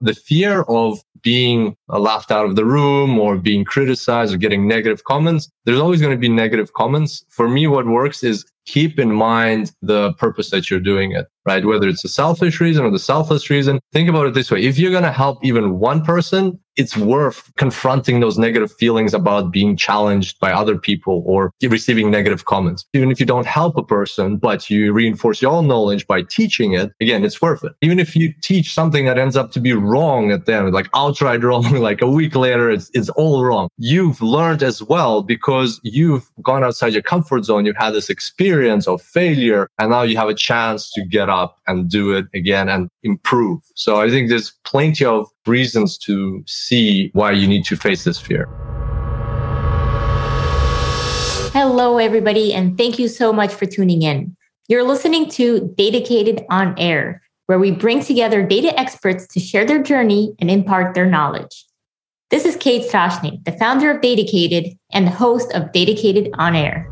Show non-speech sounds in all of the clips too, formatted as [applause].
the fear of being laughed out of the room or being criticized or getting negative comments, there's always going to be negative comments. For me, what works is keep in mind the purpose that you're doing it, right? Whether it's a selfish reason or the selfless reason. Think about it this way. If you're going to help even one person, it's worth confronting those negative feelings about being challenged by other people or receiving negative comments. Even if you don't help a person, but you reinforce your own knowledge by teaching it, again, it's worth it. Even if you teach something that ends up to be wrong at the end, like outright wrong, [laughs] like a week later, it's, it's all wrong. You've learned as well because you've gone outside your comfort zone. You've had this experience of failure and now you have a chance to get up and do it again and improve. So I think there's plenty of reasons to see why you need to face this fear. Hello, everybody, and thank you so much for tuning in. You're listening to DATAcated on Air, where we bring together data experts to share their journey and impart their knowledge. This is Kate Strachnyi, the founder of DATAcated and the host of DATAcated on Air.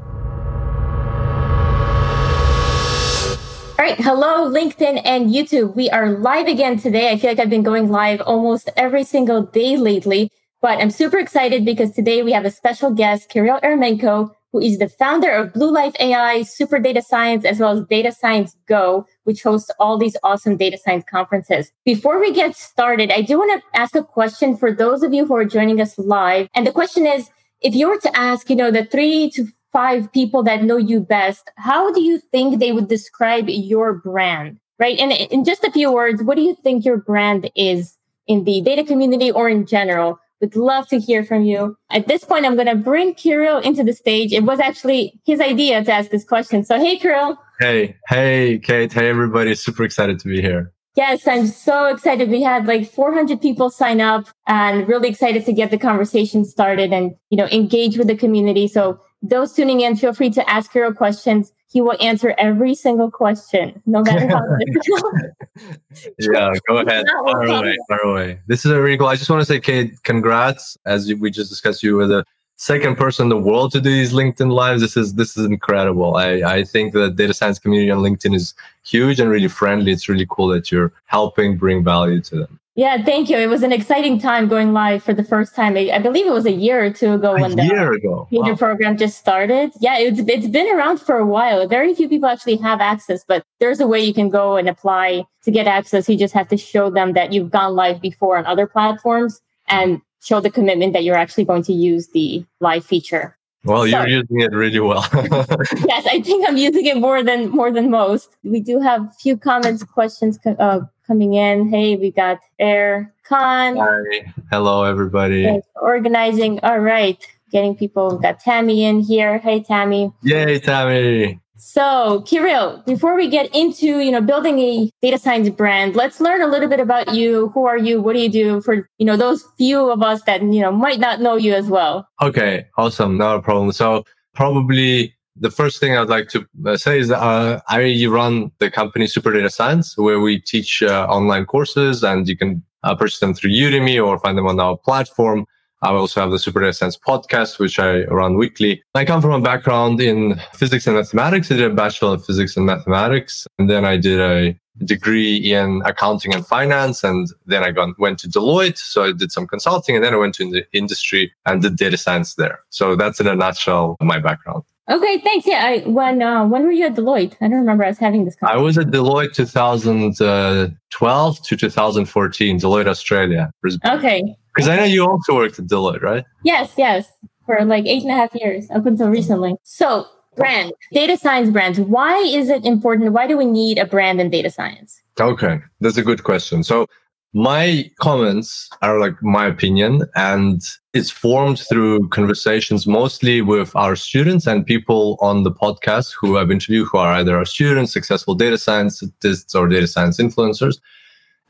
Right. Hello, LinkedIn and YouTube. We are live again today. I feel like I've been going live almost every single day lately, but I'm super excited because today we have a special guest, Kirill Eremenko, who is the founder of Blue Life AI, Super Data Science, as well as Data Science Go, which hosts all these awesome data science conferences. Before we get started, I do want to ask a question for those of you who are joining us live. And the question is, if you were to ask, you know, the three to five people that know you best, how do you think they would describe your brand? Right. And in just a few words, what do you think your brand is in the data community or in general? Would love to hear from you. At this point, I'm going to bring Kirill into the stage. It was actually his idea to ask this question. So, hey, Kirill. Hey, hey, Kate. Hey, everybody. Super excited to be here. Yes, I'm so excited. We had like 400 people sign up and really excited to get the conversation started and, you know, engage with the community. So those tuning in, feel free to ask your questions. He will answer every single question, no matter how [laughs] difficult. yeah, go ahead. Far away, far away. This is a really cool. I just want to say, Kate, congrats. As we just discussed, you were the second person in the world to do these LinkedIn lives. This is this is incredible. I, I think the data science community on LinkedIn is huge and really friendly. It's really cool that you're helping bring value to them. Yeah, thank you. It was an exciting time going live for the first time. I, believe it was a year or two ago a when the year ago. wow. program just started. Yeah, it's it's been around for a while. Very few people actually have access, but there's a way you can go and apply to get access. You just have to show them that you've gone live before on other platforms and show the commitment that you're actually going to use the live feature. Well, you're using it really well. [laughs] yes, I think I'm using it more than more than most. We do have a few comments, questions uh, coming in. Hey, we got Air Khan. Hi. Hello, everybody. Organizing. All right. Getting people. We got Tammy in here. Hey, Tammy. Yay, Tammy. So, Kirill, before we get into, you know, building a data science brand, let's learn a little bit about you. Who are you? What do you do for, you know, those few of us that, you know, might not know you as well? Okay, awesome. Not a problem. So, probably the first thing I'd like to uh, say is that uh, I run the company Super Data Science, where we teach uh, online courses and you can uh, purchase them through Udemy or find them on our platform. I also have the Super Data Science podcast, which I run weekly. I come from a background in physics and mathematics. I did a bachelor of physics and mathematics, and then I did a degree in accounting and finance. And then I got, went to Deloitte. So I did some consulting and then I went to the industry and did data science there. So that's in a nutshell my background. Okay, thanks. Yeah, I, when uh, when were you at Deloitte? I don't remember us having this. Conversation. I was at Deloitte 2012 to 2014, Deloitte Australia. Okay. Because I know you also worked at Deloitte, right? Yes, yes, for like eight and a half years up until recently. So, brand, data science brands. Why is it important? Why do we need a brand in data science? Okay, that's a good question. So, my comments are like my opinion and it's formed through conversations mostly with our students and people on the podcast who I've interviewed who are either our students, successful data scientists or data science influencers.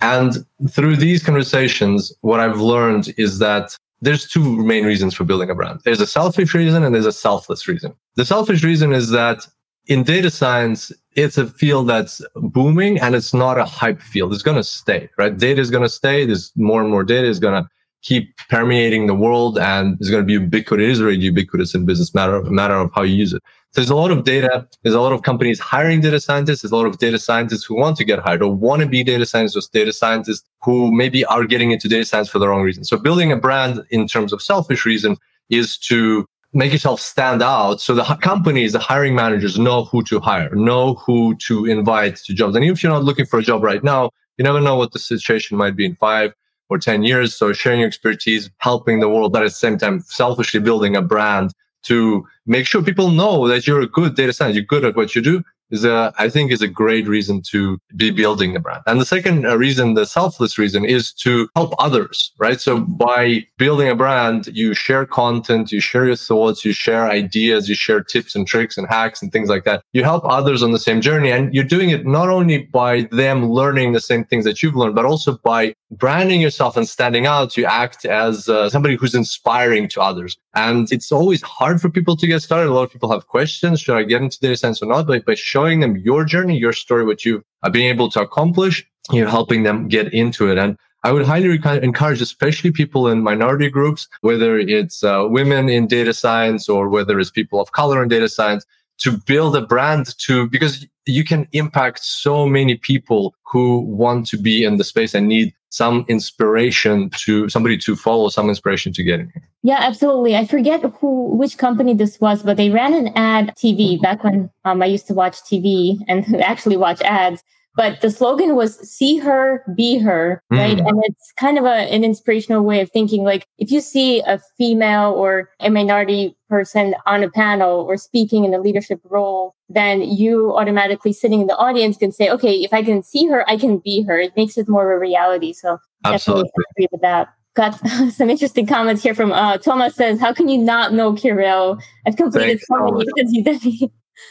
And through these conversations, what I've learned is that there's two main reasons for building a brand. There's a selfish reason and there's a selfless reason. The selfish reason is that in data science, it's a field that's booming and it's not a hype field. It's going to stay, right? Data is going to stay. There's more and more data is going to keep permeating the world and it's going to be ubiquitous. It is already ubiquitous in business matter matter of how you use it. There's a lot of data. There's a lot of companies hiring data scientists. There's a lot of data scientists who want to get hired or want to be data scientists or data scientists who maybe are getting into data science for the wrong reason. So building a brand in terms of selfish reason is to make yourself stand out. So the companies the hiring managers know who to hire know who to invite to jobs. And if you're not looking for a job right now you never know what the situation might be in five or 10 years. So sharing your expertise helping the world but at the same time selfishly building a brand to make sure people know that you're a good data scientist you're good at what you do is a, I think is a great reason to be building a brand. And the second uh, reason, the selfless reason is to help others, right? So by building a brand, you share content, you share your thoughts, you share ideas, you share tips and tricks and hacks and things like that. You help others on the same journey and you're doing it not only by them learning the same things that you've learned, but also by branding yourself and standing out. You act as uh, somebody who's inspiring to others. And it's always hard for people to get started. A lot of people have questions. Should I get into data science or not? But by showing them your journey, your story, what you've been able to accomplish, you're helping them get into it. And I would highly encourage, especially people in minority groups, whether it's uh, women in data science or whether it's people of color in data science, to build a brand to because you can impact so many people who want to be in the space and need some inspiration to somebody to follow some inspiration to get in here. Yeah, absolutely. I forget who which company this was, but they ran an ad TV back when um, I used to watch TV and [laughs] actually watch ads. But the slogan was "See her, be her," right? Mm. And it's kind of a, an inspirational way of thinking. Like if you see a female or a minority person on a panel or speaking in a leadership role, then you automatically sitting in the audience can say, "Okay, if I can see her, I can be her." It makes it more of a reality. So absolutely agree with that got [laughs] some interesting comments here from uh, Thomas says, "How can you not know Kirill? I've completed so many because you did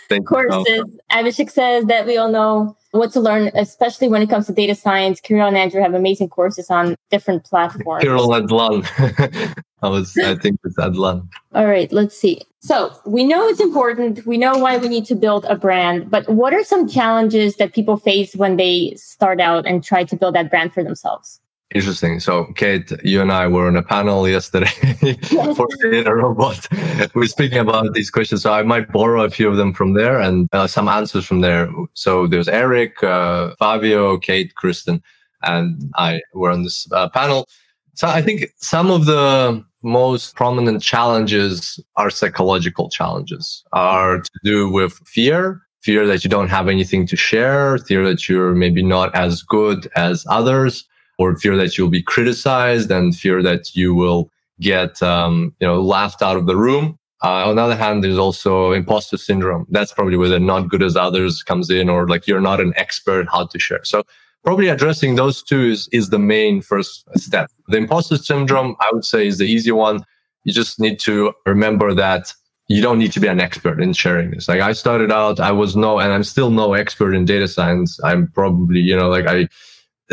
Thank courses." Abhishek says that we all know what to learn, especially when it comes to data science. Kirill and Andrew have amazing courses on different platforms. Kirill Hadelin. [laughs] I was, I think it's Hadelin. All right, let's see. So we know it's important. We know why we need to build a brand, but what are some challenges that people face when they start out and try to build that brand for themselves? Interesting. So, Kate, you and I were on a panel yesterday [laughs] for [laughs] Data Robot. We're speaking about these questions. So, I might borrow a few of them from there and uh, some answers from there. So, there's Eric, uh, Favio, Kate, Kristen, and I were on this uh, panel. So, I think some of the most prominent challenges are psychological challenges, are to do with fear, fear that you don't have anything to share, fear that you're maybe not as good as others or fear that you'll be criticized and fear that you will get um, you know laughed out of the room. Uh, on the other hand, there's also imposter syndrome. That's probably where the not good as others comes in, or like you're not an expert how to share. So probably addressing those two is, is the main first step. The imposter syndrome, I would say, is the easy one. You just need to remember that you don't need to be an expert in sharing this. Like I started out, I was no, and I'm still no expert in data science. I'm probably, you know, like I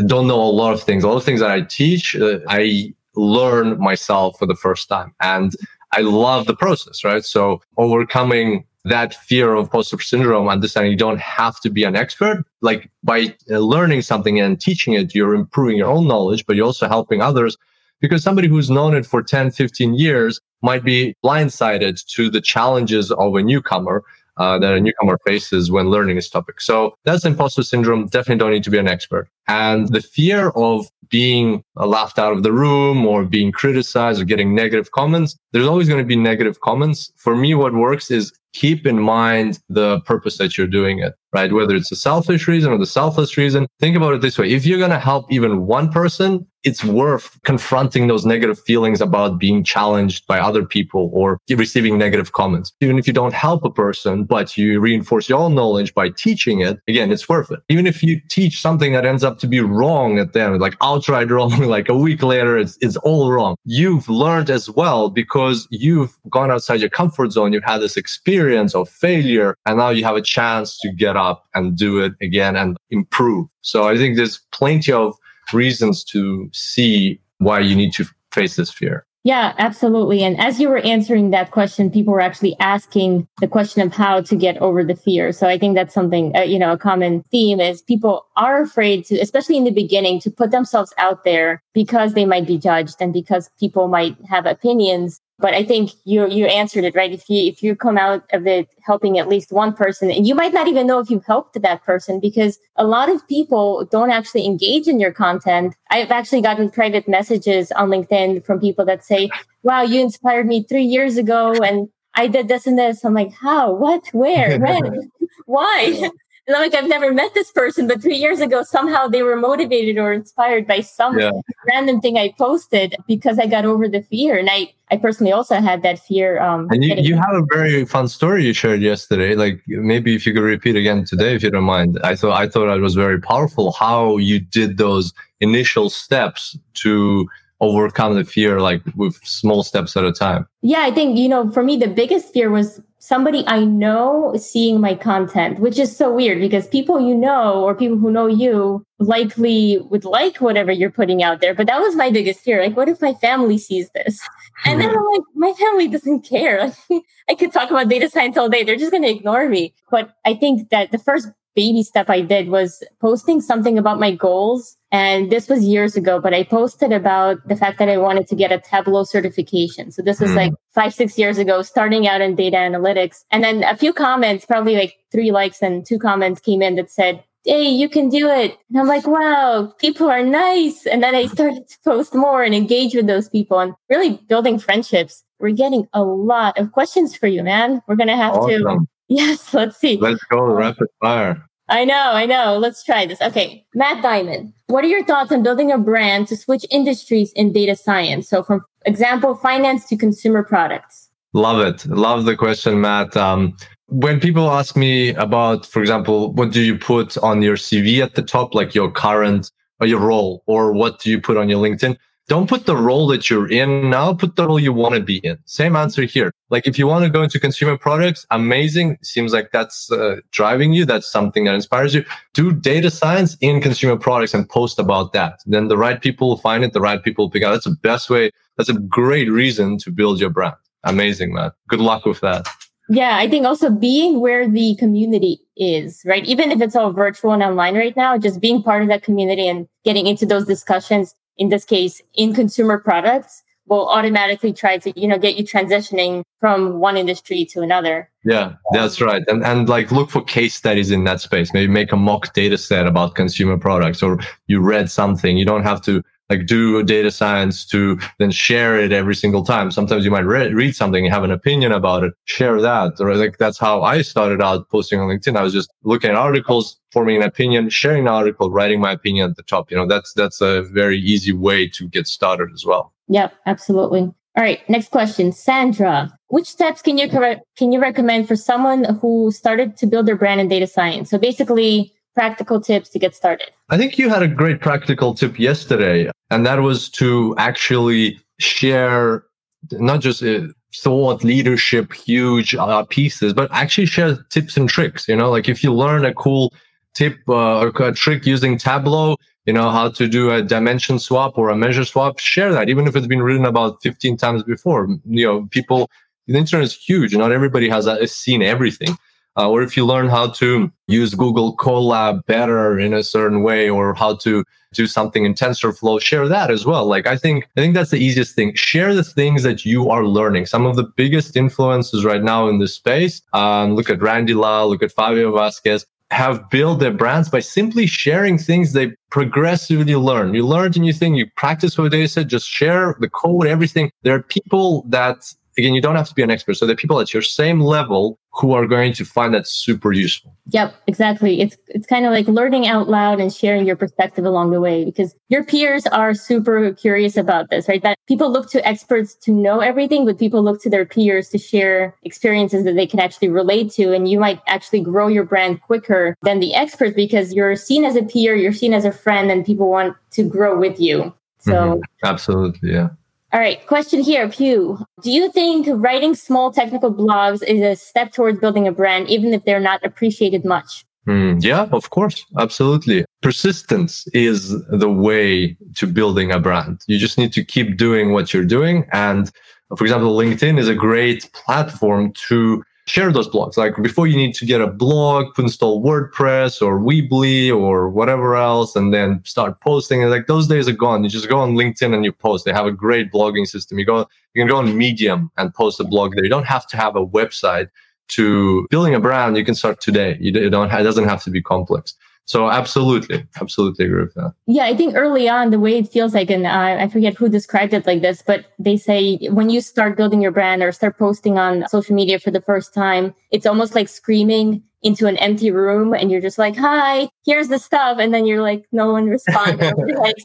don't know a lot of things. A lot of things that I teach, uh, I learn myself for the first time. And I love the process, right? So overcoming that fear of imposter syndrome, understanding you don't have to be an expert. Like by uh, learning something and teaching it, you're improving your own knowledge, but you're also helping others because somebody who's known it for 10, 15 years might be blindsided to the challenges of a newcomer uh, that a newcomer faces when learning this topic. So that's imposter syndrome. Definitely don't need to be an expert. And the fear of being laughed out of the room or being criticized or getting negative comments, there's always going to be negative comments. For me, what works is keep in mind the purpose that you're doing it, right? Whether it's a selfish reason or the selfless reason. Think about it this way. If you're going to help even one person, it's worth confronting those negative feelings about being challenged by other people or receiving negative comments. Even if you don't help a person, but you reinforce your own knowledge by teaching it, again, it's worth it. Even if you teach something that ends up to be wrong at the end, like outright wrong, [laughs] like a week later, it's, it's all wrong. You've learned as well because you've gone outside your comfort zone. You've had this experience of failure and now you have a chance to get up and do it again and improve. So I think there's plenty of reasons to see why you need to face this fear. Yeah, absolutely. And as you were answering that question, people were actually asking the question of how to get over the fear. So I think that's something, uh, you know, a common theme is people are afraid to, especially in the beginning, to put themselves out there because they might be judged and because people might have opinions but I think you you answered it right. If you if you come out of it helping at least one person, and you might not even know if you helped that person because a lot of people don't actually engage in your content. I've actually gotten private messages on LinkedIn from people that say, "Wow, you inspired me three years ago, and I did this and this." I'm like, "How? What? Where? When? [laughs] Why?" Like, I've never met this person, but three years ago, somehow they were motivated or inspired by some yeah. random thing I posted because I got over the fear. And I, I personally also had that fear. Um, and you, you have a very fun story you shared yesterday. Like maybe if you could repeat again today, if you don't mind. I thought, I thought it was very powerful how you did those initial steps to overcome the fear, like with small steps at a time. Yeah, I think, you know, for me, the biggest fear was somebody I know seeing my content, which is so weird because people you know or people who know you likely would like whatever you're putting out there. But that was my biggest fear. Like, what if my family sees this? And then hmm. I'm like, my family doesn't care. [laughs] I could talk about data science all day. They're just going to ignore me. But I think that the first baby step I did was posting something about my goals. And this was years ago, but I posted about the fact that I wanted to get a Tableau certification. So this was mm. like five, six years ago, starting out in data analytics. And then a few comments, probably like three likes and two comments came in that said, Hey, you can do it. And I'm like, wow, people are nice. And then I [laughs] started to post more and engage with those people and really building friendships. We're getting a lot of questions for you, man. We're going to have awesome. to Yes, [laughs] let's see. Let's go rapid fire. I know, I know. Let's try this. Okay. Matt Diamond, what are your thoughts on building a brand to switch industries in data science? So, from example, finance to consumer products. Love it. Love the question, Matt. Um, when people ask me about, for example, what do you put on your CV at the top, like your current or your role, or what do you put on your LinkedIn? Don't put the role that you're in now, put the role you want to be in. Same answer here. Like if you want to go into consumer products, amazing. Seems like that's uh, driving you. That's something that inspires you. Do data science in consumer products and post about that. Then the right people will find it. The right people will pick out. That's the best way. That's a great reason to build your brand. Amazing, man. Good luck with that. Yeah, I think also being where the community is, right? Even if it's all virtual and online right now, just being part of that community and getting into those discussions in this case, in consumer products will automatically try to, you know, get you transitioning from one industry to another. Yeah, that's right. And and like look for case studies in that space. Maybe make a mock data set about consumer products or you read something. You don't have to like do data science to then share it every single time. Sometimes you might re- read something, have an opinion about it, share that. Or like that's how I started out posting on LinkedIn. I was just looking at articles, forming an opinion, sharing an article, writing my opinion at the top. You know, that's that's a very easy way to get started as well. Yep, absolutely. All right, next question, Sandra. Which steps can you can you recommend for someone who started to build their brand in data science? So basically, practical tips to get started. I think you had a great practical tip yesterday, and that was to actually share not just uh, thought leadership, huge uh, pieces, but actually share tips and tricks. You know, like if you learn a cool tip uh, or a trick using Tableau, you know, how to do a dimension swap or a measure swap, share that, even if it's been written about 15 times before. You know, people, the internet is huge. Not everybody has, has seen everything uh, or if you learn how to use Google Colab better in a certain way, or how to do something in TensorFlow, share that as well. Like I think I think that's the easiest thing. Share the things that you are learning. Some of the biggest influences right now in this space. Um, look at Randy Lao, look at Favio Vazquez have built their brands by simply sharing things they progressively learn. You learned a new thing, you practice what they said, just share the code, everything. There are people that again, you don't have to be an expert. So the people at your same level who are going to find that super useful. Yep, exactly. It's it's kind of like learning out loud and sharing your perspective along the way because your peers are super curious about this, right? That people look to experts to know everything, but people look to their peers to share experiences that they can actually relate to. And you might actually grow your brand quicker than the experts because you're seen as a peer, you're seen as a friend, and people want to grow with you. So mm-hmm. absolutely, yeah. All right, question here, Pew. Do you think writing small technical blogs is a step towards building a brand, even if they're not appreciated much? Mm, yeah, of course. Absolutely. Persistence is the way to building a brand. You just need to keep doing what you're doing. And for example, LinkedIn is a great platform to share those blogs. Like before you need to get a blog, put install WordPress or Weebly or whatever else, and then start posting. And like those days are gone. You just go on LinkedIn and you post. They have a great blogging system. You go, you can go on Medium and post a blog there. You don't have to have a website to building a brand. You can start today. You don't, it doesn't have to be complex. So absolutely, absolutely agree with that. Yeah, I think early on, the way it feels like, and uh, I forget who described it like this, but they say when you start building your brand or start posting on social media for the first time, it's almost like screaming into an empty room and you're just like, hi, here's the stuff. And then you're like, no one responds. [laughs] like,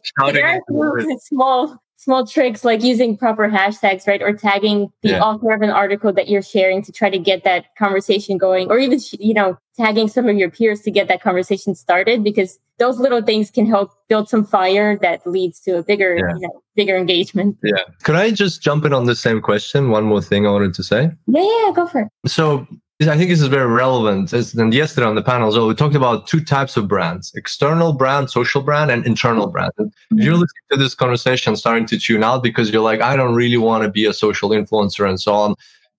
small small tricks like using proper hashtags, right? Or tagging the yeah. author of an article that you're sharing to try to get that conversation going, or even, you know, tagging some of your peers to get that conversation started because those little things can help build some fire that leads to a bigger, yeah. you know, bigger engagement. Yeah. Could I just jump in on the same question? One more thing I wanted to say. Yeah, yeah, go for it. So I think this is very relevant. And yesterday on the panel, so we talked about two types of brands: external brand, social brand, and internal brand. And if you're mm-hmm. listening to this conversation, starting to tune out because you're like, I don't really want to be a social influencer and so on.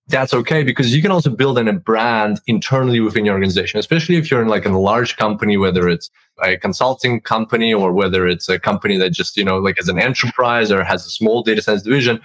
That's okay because you can also build in a brand internally within your organization, especially if you're in like a large company, whether it's a consulting company or whether it's a company that just, you know, like as an enterprise or has a small data science division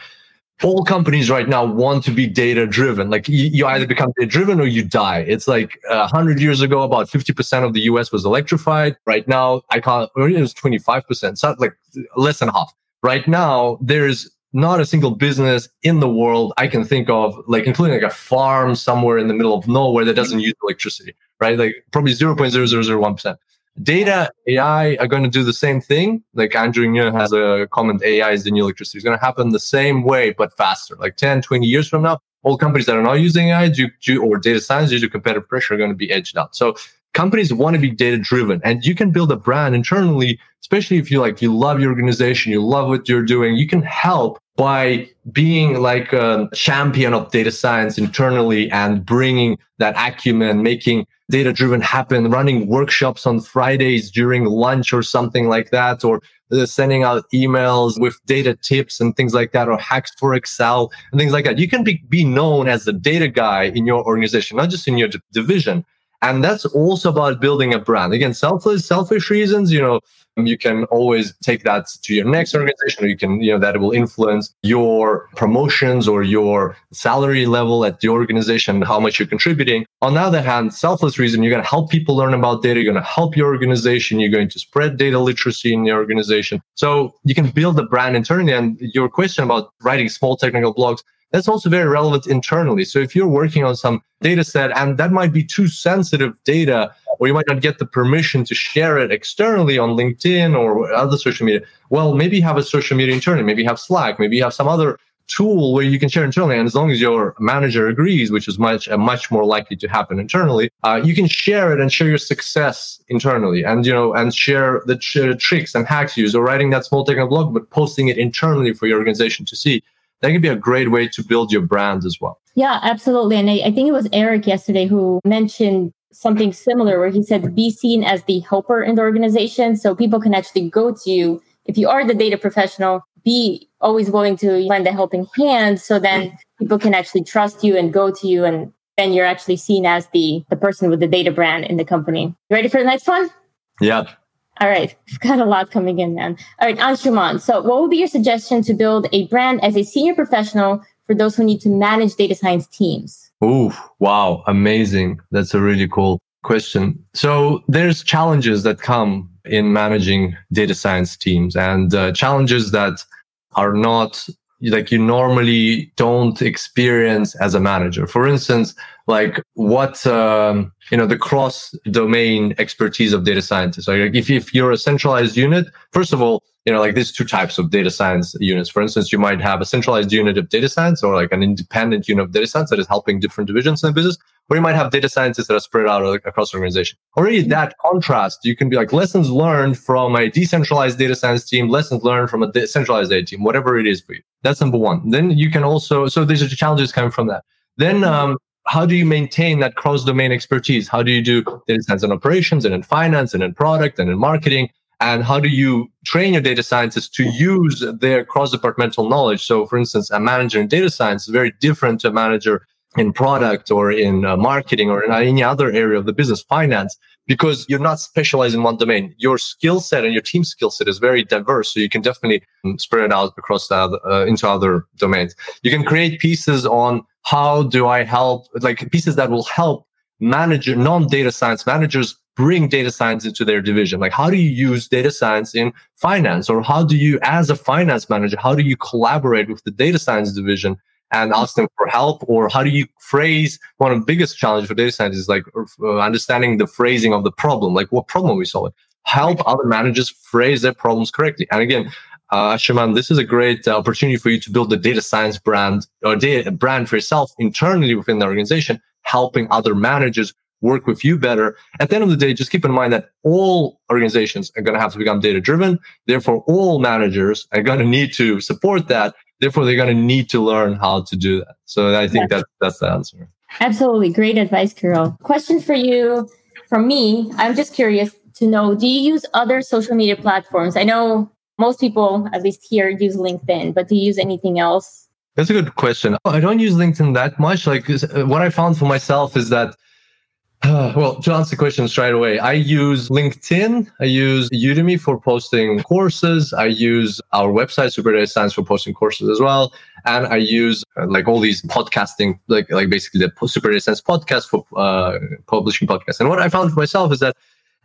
all companies right now want to be data driven. Like you, you either become data driven or you die. It's like uh, hundred years ago, about 50% of the US was electrified. Right now, I can't, it was 25%, so like less than half. Right now, there's not a single business in the world I can think of, like including like a farm somewhere in the middle of nowhere that doesn't use electricity, right? Like probably 0.0001%. Data AI are going to do the same thing. Like Andrew Ng has a comment, AI is the new electricity. It's going to happen the same way, but faster. Like 10, 20 years from now, all companies that are not using AI due, due, or data science due to competitive pressure are going to be edged out. So companies want to be data driven and you can build a brand internally, especially if you like, you love your organization, you love what you're doing. You can help by being like a champion of data science internally and bringing that acumen, making data driven happen, running workshops on Fridays during lunch or something like that, or uh, sending out emails with data tips and things like that, or hacks for Excel and things like that. You can be, be known as the data guy in your organization, not just in your d- division. And that's also about building a brand. Again, selfless, selfish reasons, you know, you can always take that to your next organization or you can you know that will influence your promotions or your salary level at the organization how much you're contributing on the other hand selfless reason you're going to help people learn about data you're going to help your organization you're going to spread data literacy in your organization so you can build a brand internally and your question about writing small technical blogs that's also very relevant internally. So if you're working on some data set and that might be too sensitive data, or you might not get the permission to share it externally on LinkedIn or other social media, well, maybe have a social media internally, maybe have Slack, maybe you have some other tool where you can share internally. And as long as your manager agrees, which is much uh, much more likely to happen internally, uh, you can share it and share your success internally, and you know, and share the tr- tricks and hacks you use, or writing that small technical blog, but posting it internally for your organization to see that can be a great way to build your brand as well. Yeah, absolutely. And I, I, think it was Eric yesterday who mentioned something similar where he said be seen as the helper in the organization so people can actually go to you. If you are the data professional, be always willing to lend a helping hand so then people can actually trust you and go to you and then you're actually seen as the the person with the data brand in the company. You ready for the next one? Yeah. All right, [laughs] we've got a lot coming in, man. All right, Anshuman. So, what would be your suggestion to build a brand as a senior professional for those who need to manage data science teams? Oh, wow, amazing! That's a really cool question. So, there's challenges that come in managing data science teams, and uh, challenges that are not like you normally don't experience as a manager. For instance, like what um, you know the cross domain expertise of data scientists. Like if if you're a centralized unit, first of all, you know like there's two types of data science units. For instance, you might have a centralized unit of data science or like an independent unit of data science that is helping different divisions in the business. Or you might have data scientists that are spread out across the organization. Already that contrast, you can be like lessons learned from a decentralized data science team, lessons learned from a centralized data team, whatever it is for you. That's number one. Then you can also so there's challenges coming from that. Then um, how do you maintain that cross domain expertise? How do you do data science and operations and in finance and in product and in marketing? And how do you train your data scientists to use their cross departmental knowledge? So, for instance, a manager in data science is very different to a manager in product or in uh, marketing or in any other area of the business, finance, because you're not specialized in one domain. Your skill set and your team skill set is very diverse. So you can definitely um, spread it out across the other, uh, into other domains. You can create pieces on how do I help, like pieces that will help manager, non-data science managers bring data science into their division. Like how do you use data science in finance? Or how do you, as a finance manager, how do you collaborate with the data science division and ask them for help? Or how do you phrase one of the biggest challenges for data science is like uh, understanding the phrasing of the problem like what problem we solve? Help other managers phrase their problems correctly. And again uh, Shuman, this is a great uh, opportunity for you to build the data science brand or data brand for yourself internally within the organization, helping other managers work with you better. At the end of the day, just keep in mind that all organizations are going to have to become data driven. Therefore, all managers are going to need to support that. Therefore they're going to need to learn how to do that. So i think yes. that that's the answer. Absolutely. Great advice Kirill question for you from me. I'm just curious to know do you use other social media platforms? I know most people at least here use linkedin but do you use anything else that's a good question i don't use linkedin that much like uh, what i found for myself is that [sighs] well, to answer the question straight away, I use LinkedIn. I use Udemy for posting courses. I use our website, Super Data Science, for posting courses as well. And I use uh, like all these podcasting, like like basically the Super Data Science podcast for uh, publishing podcasts. And what I found for myself is that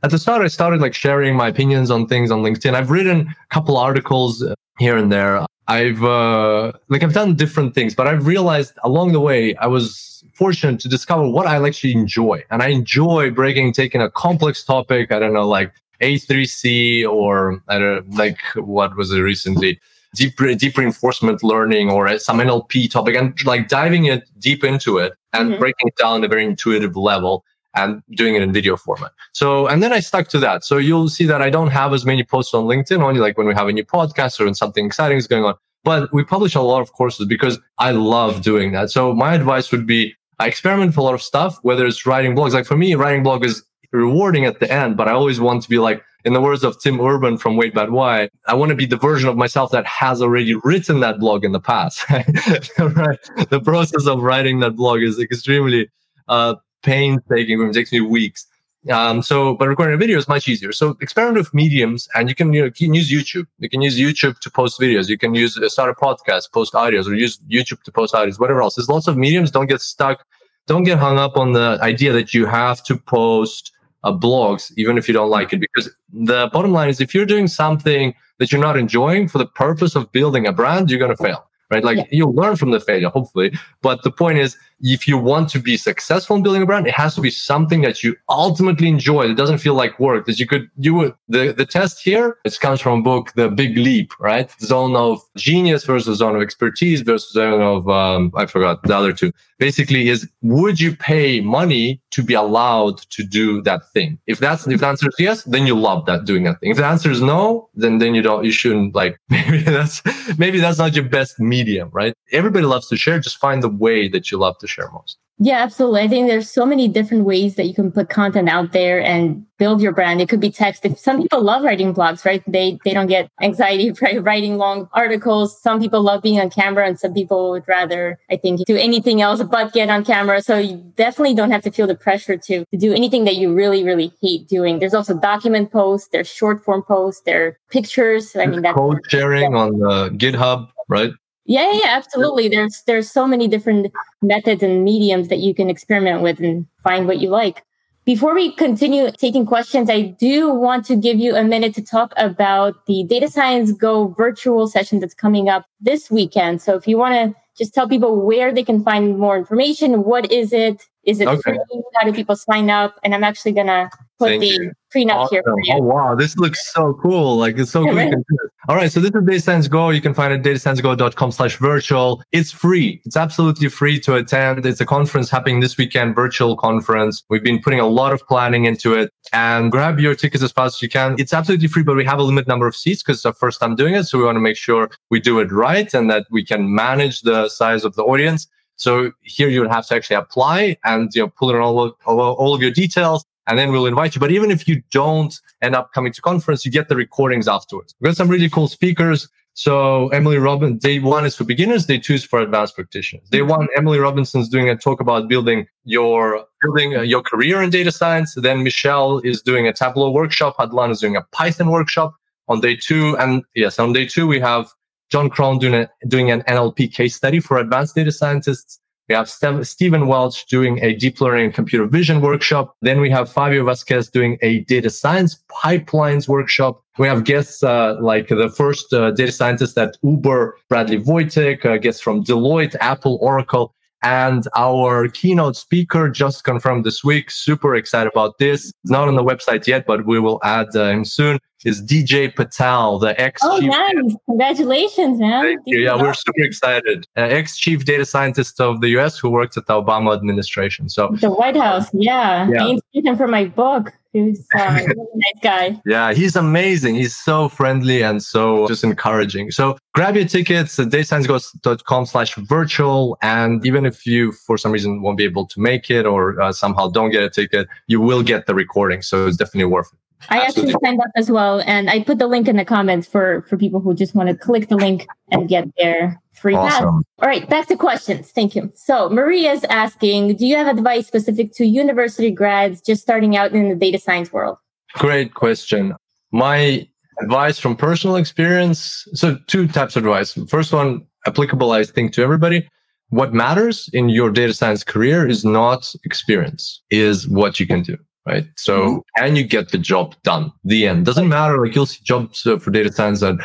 at the start, I started like sharing my opinions on things on LinkedIn. I've written a couple articles here and there. I've uh, like I've done different things, but I've realized along the way I was fortunate to discover what I actually enjoy, and I enjoy breaking, taking a complex topic. I don't know, like A3C or I don't like what was it recently, deep deep reinforcement learning or some NLP topic, and like diving it deep into it and mm-hmm. breaking it down at a very intuitive level and doing it in video format. So, and then I stuck to that. So you'll see that I don't have as many posts on LinkedIn, only like when we have a new podcast or when something exciting is going on. But we publish a lot of courses because I love doing that. So my advice would be I experiment with a lot of stuff, whether it's writing blogs. Like for me, writing blog is rewarding at the end, but I always want to be like, in the words of Tim Urban from Wait But Why, I want to be the version of myself that has already written that blog in the past. [laughs] right? The process of writing that blog is extremely uh, painstaking. It takes me weeks. Um, so, but recording a video is much easier. So experiment with mediums and you can, you know, you can use YouTube. You can use YouTube to post videos. You can use, uh, start a podcast, post audios or use YouTube to post audios, whatever else. There's lots of mediums. Don't get stuck. Don't get hung up on the idea that you have to post uh, blogs, even if you don't like it, because the bottom line is if you're doing something that you're not enjoying for the purpose of building a brand, you're going to fail right? Like yeah. you'll learn from the failure, hopefully. But the point is, if you want to be successful in building a brand, it has to be something that you ultimately enjoy. That doesn't feel like work. That you could do the the test here. It comes from a book, The Big Leap, right? Zone of genius versus zone of expertise versus zone of um, I forgot the other two. Basically, is would you pay money to be allowed to do that thing? If that's if the answer is yes, then you love that doing that thing. If the answer is no, then then you don't. You shouldn't like. [laughs] Maybe that's maybe that's not your best medium, right? Everybody loves to share. Just find the way that you love to share most. Yeah, absolutely. I think there's so many different ways that you can put content out there and build your brand. It could be text. If some people love writing blogs, right? They they don't get anxiety [laughs] writing long articles. Some people love being on camera and some people would rather, I think, do anything else but get on camera. So you definitely don't have to feel the pressure to, to do anything that you really, really hate doing. There's also document posts, there's short form posts, there are pictures. I mean, that's code sharing on the GitHub, right? Yeah, yeah, absolutely. There's there's so many different methods and mediums that you can experiment with and find what you like. Before we continue taking questions, I do want to give you a minute to talk about the Data Science Go virtual session that's coming up this weekend. So if you want to just tell people where they can find more information, what is it? Is it okay. free? How do people sign up? And I'm actually gonna put Thank the you. prenup awesome. here for you. Oh wow, this looks so cool. Like it's so cool. All right, so this is Data Science Go. You can find it at datasciencego.com slash virtual. It's free. It's absolutely free to attend. It's a conference happening this weekend, virtual conference. We've been putting a lot of planning into it and grab your tickets as fast as you can. It's absolutely free, but we have a limited number of seats because it's our first time doing it. So we want to make sure we do it right and that we can manage the size of the audience. So here you would have to actually apply and you know pull in all of, all of your details and then we'll invite you. But even if you don't end up coming to conference, you get the recordings afterwards. We've got some really cool speakers. So Emily Robin, day one is for beginners, day two is for advanced practitioners. Day one, Emily Robinson's doing a talk about building your building uh, your career in data science. Then Michelle is doing a Tableau workshop. Hadelin is doing a Python workshop on day two. And yes, on day two we have Jon Krohn doing a, doing an NLP case study for advanced data scientists. We have Stephen Welch doing a deep learning and computer vision workshop. Then we have Favio Vazquez doing a data science pipelines workshop. We have guests uh, like the first uh, data scientist at Uber, Bradley Voytek, uh, guests from Deloitte, Apple, Oracle. And our keynote speaker just confirmed this week. Super excited about this. It's not on the website yet, but we will add uh, him soon is DJ Patil, the ex. Oh, nice! Congratulations, man! Thank you. Yeah, we're super excited. Uh, ex chief data scientist of the U.S. who worked at the Obama administration. So the White House. Yeah, yeah. I interviewed him for my book. He's [laughs] uh, a really nice guy. Yeah, he's amazing. He's so friendly and so just encouraging. So grab your tickets at datasciencegoes.com slash virtual. And even if you, for some reason, won't be able to make it or uh, somehow don't get a ticket, you will get the recording. So it's definitely worth it. I Absolutely. actually signed up as well, and I put the link in the comments for for people who just want to click the link and get their free awesome. pass. All right, back to questions. Thank you. So Maria is asking, do you have advice specific to university grads just starting out in the data science world? Great question. My advice from personal experience. So two types of advice. First one, applicable, I think, to everybody. What matters in your data science career is not experience, is what you can do right? So mm-hmm. can you get the job done? The end doesn't matter. Like you'll see jobs uh, for data science that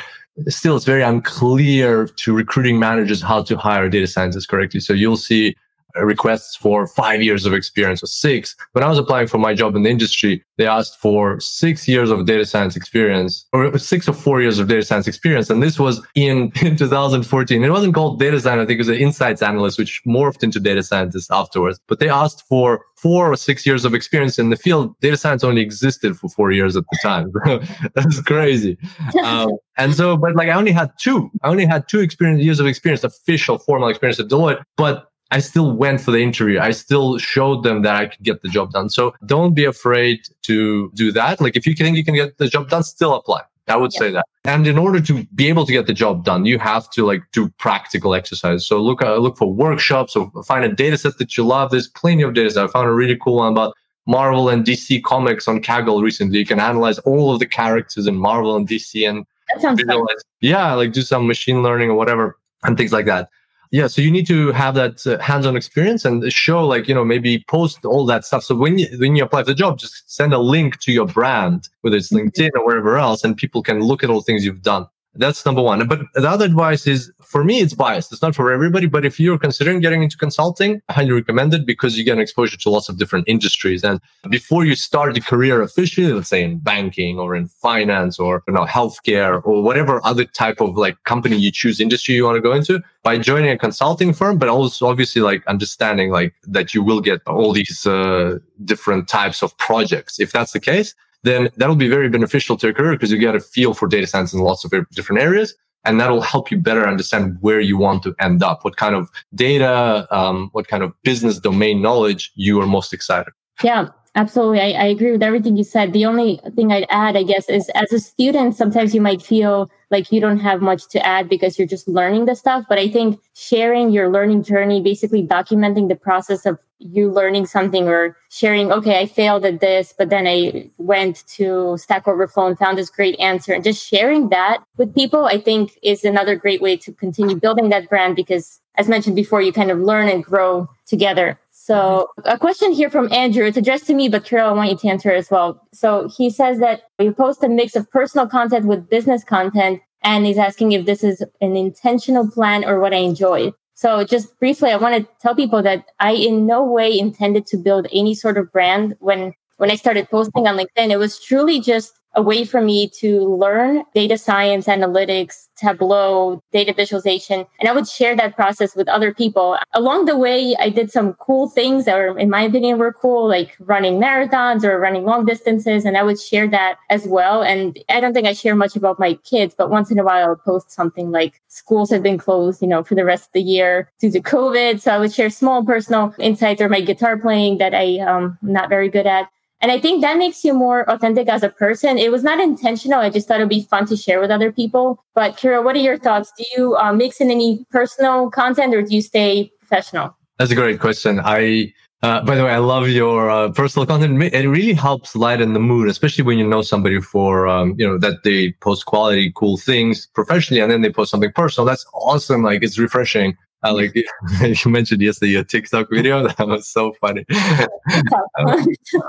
still it's very unclear to recruiting managers how to hire data scientists correctly. So you'll see requests for five years of experience or six. When I was applying for my job in the industry, they asked for six years of data science experience or six or four years of data science experience. And this was in, [laughs] in 2014. It wasn't called data science. I think it was an insights analyst, which morphed into data scientist afterwards. But they asked for four or six years of experience in the field. Data science only existed for four years at the time. [laughs] That's crazy. Um, and so, but like I only had two, I only had two experience, years of experience, official formal experience at Deloitte, but I still went for the interview. I still showed them that I could get the job done. So don't be afraid to do that. Like if you think you can get the job done, still apply. I would yeah. say that. And in order to be able to get the job done, you have to like do practical exercise. So look, uh, look for workshops or find a data set that you love. There's plenty of data. I found a really cool one about Marvel and DC comics on Kaggle recently. You can analyze all of the characters in Marvel and DC and that sounds visualize. Fun. Yeah, like do some machine learning or whatever and things like that yeah so you need to have that uh, hands-on experience and show like you know maybe post all that stuff so when you when you apply for the job just send a link to your brand whether it's mm-hmm. linkedin or wherever else and people can look at all the things you've done that's number one. But the other advice is for me, it's biased. It's not for everybody. But if you're considering getting into consulting, I highly recommend it because you get an exposure to lots of different industries. And before you start a career officially, let's say in banking or in finance or you know healthcare or whatever other type of like company you choose industry you want to go into, by joining a consulting firm, but also obviously like understanding like that you will get all these uh, different types of projects. If that's the case, then that'll be very beneficial to your career because you get a feel for data science in lots of different areas. And that'll help you better understand where you want to end up, what kind of data, um, what kind of business domain knowledge you are most excited. Yeah, absolutely. I, I agree with everything you said. The only thing I'd add, I guess, is as a student, sometimes you might feel like you don't have much to add because you're just learning the stuff. But I think sharing your learning journey, basically documenting the process of you learning something or sharing, okay, I failed at this, but then I went to Stack Overflow and found this great answer. And just sharing that with people, I think is another great way to continue building that brand because as mentioned before, you kind of learn and grow together. So mm-hmm. a question here from Andrew. It's addressed to me, but Carol, I want you to answer as well. So he says that you post a mix of personal content with business content, and he's asking if this is an intentional plan or what I enjoy. So just briefly, I want to tell people that I in no way intended to build any sort of brand when when I started posting on LinkedIn. It was truly just a way for me to learn data science, analytics, Tableau, data visualization, and I would share that process with other people. Along the way, I did some cool things that were, in my opinion, were cool, like running marathons or running long distances. And I would share that as well. And I don't think I share much about my kids, but once in a while I'll post something like schools have been closed, you know, for the rest of the year due to COVID. So I would share small personal insights or my guitar playing that I, um, I'm not very good at. And I think that makes you more authentic as a person. It was not intentional. I just thought it'd be fun to share with other people. But Kira, what are your thoughts? Do you uh, mix in any personal content or do you stay professional? That's a great question. I, uh, by the way, I love your uh, personal content. It really helps lighten the mood, especially when you know somebody for, um, you know, that they post quality, cool things professionally, and then they post something personal. That's awesome. Like it's refreshing. I like [laughs] [laughs] you mentioned yesterday your TikTok video. [laughs] That was so funny.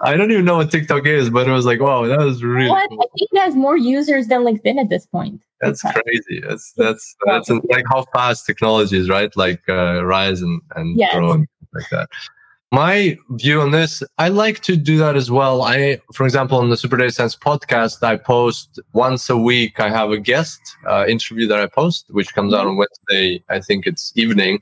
I don't even know what TikTok is, but it was like, wow, that was really. What? Cool. I think it has more users than LinkedIn at this point. That's crazy. That's that's that's like how fast technology is, right? Like uh, rise and and yes. grow and like that my view on this, I like to do that as well. I, for example, on the Super Data Science podcast, I post once a week. I have a guest uh, interview that I post, which comes out on Wednesday. I think it's evening,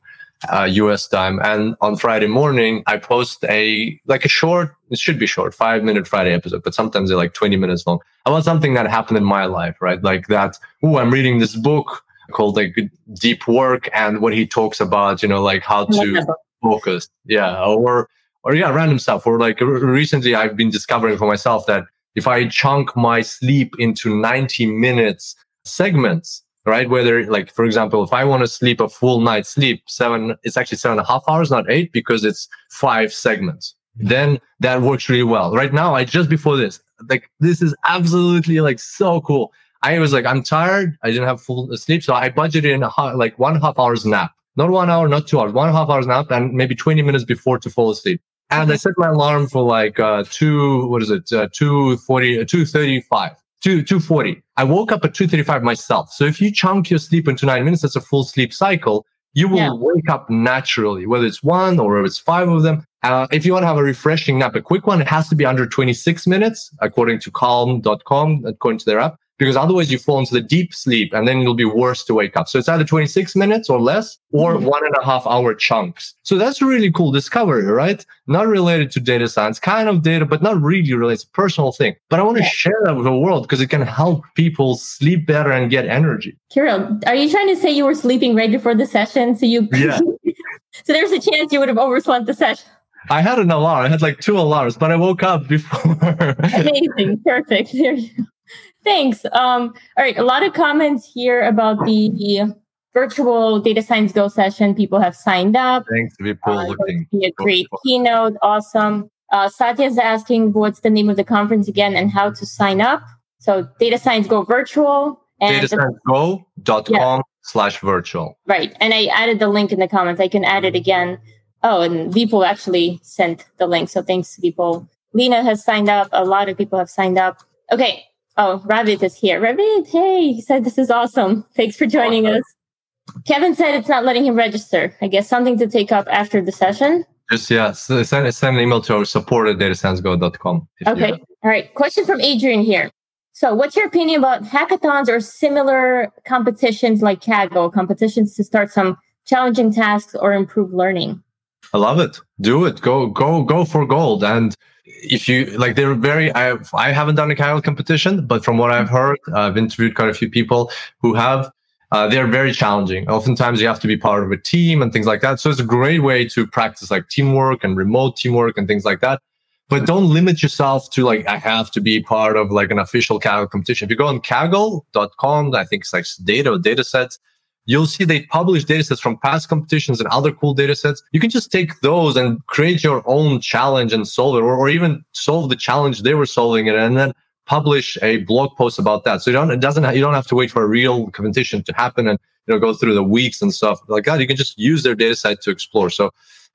uh, US time. And on Friday morning, I post a, like a short, it should be short, five minute Friday episode, but sometimes they're like 20 minutes long about something that happened in my life, right? Like that, oh, I'm reading this book called like deep work and what he talks about, you know, like how to focused. Yeah. Or, or yeah, random stuff. Or like recently I've been discovering for myself that if I chunk my sleep into 90 minutes segments, right? Whether like, for example, if I want to sleep a full night's sleep, seven, it's actually seven and a half hours, not eight, because it's five segments. Then that works really well. Right now, I just before this, like this is absolutely like so cool. I was like, I'm tired. I didn't have full uh, sleep. So I budgeted in a like one half hours nap not one hour, not two hours, one and a half hours nap, and maybe 20 minutes before to fall asleep. And I set my alarm for like uh, two, what is it, uh, 240, uh, 235, 2, 240. I woke up at 235 myself. So if you chunk your sleep into nine minutes, that's a full sleep cycle. You will yeah. wake up naturally, whether it's one or if it's five of them. Uh, if you want to have a refreshing nap, a quick one, it has to be under 26 minutes, according to calm.com, according to their app because otherwise you fall into the deep sleep and then it'll be worse to wake up. So it's either 26 minutes or less or mm-hmm. one and a half hour chunks. So that's a really cool discovery, right? Not related to data science, kind of data, but not really related. It's a personal thing. But I want to share that with the world because it can help people sleep better and get energy. Kirill, are you trying to say you were sleeping right before the session? So you, yeah. [laughs] so there's a chance you would have overslept the session. I had an alarm. I had like two alarms, but I woke up before. Amazing. Perfect. There you go. Thanks. Um, all right, a lot of comments here about the virtual data science go session. People have signed up. Thanks, people. Uh, looking be a great keynote. Awesome. Uh, Satya is asking what's the name of the conference again and how to sign up. So Data Science Go Virtual. And datasciencego.com yeah. slash virtual. Right. And I added the link in the comments. I can add it again. Oh, and Vipul actually sent the link. So thanks, to Vipul. Lena has signed up. A lot of people have signed up. Okay. Oh, Ravit is here. Ravit, hey, he said this is awesome. Thanks for joining awesome. us. Kevin said it's not letting him register. I guess something to take up after the session. Just yeah, send, send an email to our support at datasciencego.com. Okay. All right. Question from Adrian here. So, what's your opinion about hackathons or similar competitions like Kaggle, competitions to start some challenging tasks or improve learning? I love it. Do it. Go, go, go for gold. And if you like, they're very. I I haven't done a Kaggle competition, but from what I've heard, I've interviewed quite a few people who have. Uh, they're very challenging. Oftentimes, you have to be part of a team and things like that. So it's a great way to practice like teamwork and remote teamwork and things like that. But don't limit yourself to like I have to be part of like an official Kaggle competition. If you go on Kaggle.com, I think it's like data or data sets you'll see they publish datasets from past competitions and other cool datasets. You can just take those and create your own challenge and solve it, or, or even solve the challenge they were solving it, and then publish a blog post about that. So you don't it doesn't you don't have to wait for a real competition to happen and you know go through the weeks and stuff like that. You can just use their dataset to explore. So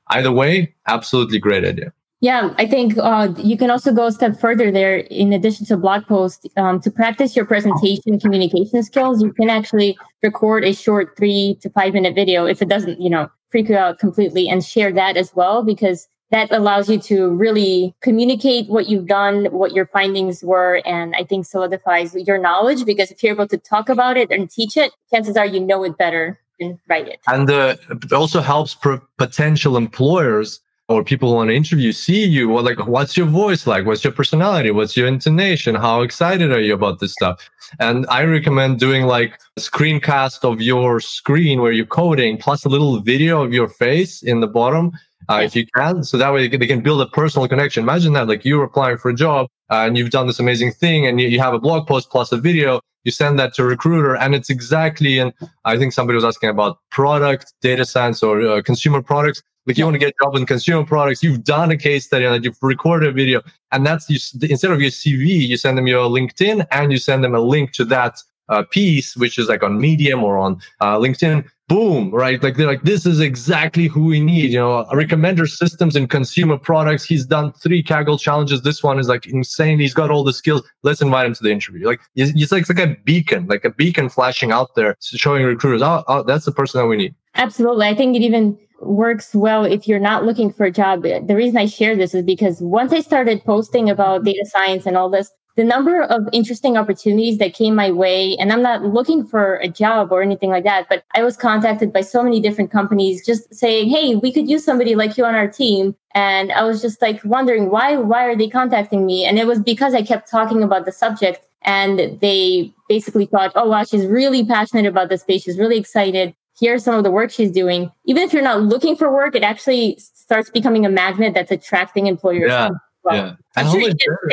either way, absolutely great idea. Yeah, I think uh, you can also go a step further there. In addition to blog post, um, to practice your presentation communication skills, you can actually record a short three to five minute video if it doesn't, you know, freak you out completely, and share that as well. Because that allows you to really communicate what you've done, what your findings were, and I think solidifies your knowledge because if you're able to talk about it and teach it, chances are you know it better and write it. And uh, it also helps pro- potential employers or people want to interview see you well like what's your voice like? What's your personality? What's your intonation? How excited are you about this stuff? And i recommend doing like a screencast of your screen where you're coding plus a little video of your face in the bottom uh, if you can. So that way they can, build a personal connection. Imagine that like you're applying for a job uh, and you've done this amazing thing and you, you have a blog post plus a video. You send that to a recruiter and it's exactly and i think somebody was asking about product data science or uh, consumer products. Like you want to get a job in consumer products, you've done a case study and you've recorded a video, and that's you, instead of your CV, you send them your LinkedIn and you send them a link to that uh, piece, which is like on Medium or on uh, LinkedIn. Boom, right? Like they're like, this is exactly who we need. You know, recommender systems and consumer products. He's done three Kaggle challenges. This one is like insane. He's got all the skills. Let's invite him to the interview. Like it's like, it's like a beacon, like a beacon flashing out there, showing recruiters, oh, oh, that's the person that we need. Absolutely. I think it even works well if you're not looking for a job. The reason I share this is because once I started posting about data science and all this, the number of interesting opportunities that came my way, and I'm not looking for a job or anything like that, but I was contacted by so many different companies just saying, Hey, we could use somebody like you on our team. And I was just like wondering why, why are they contacting me? And it was because I kept talking about the subject and they basically thought, Oh, wow, she's really passionate about this space. She's really excited here's some of the work she's doing. Even if you're not looking for work, it actually starts becoming a magnet that's attracting employers. Yeah. Well. Yeah. And how much better,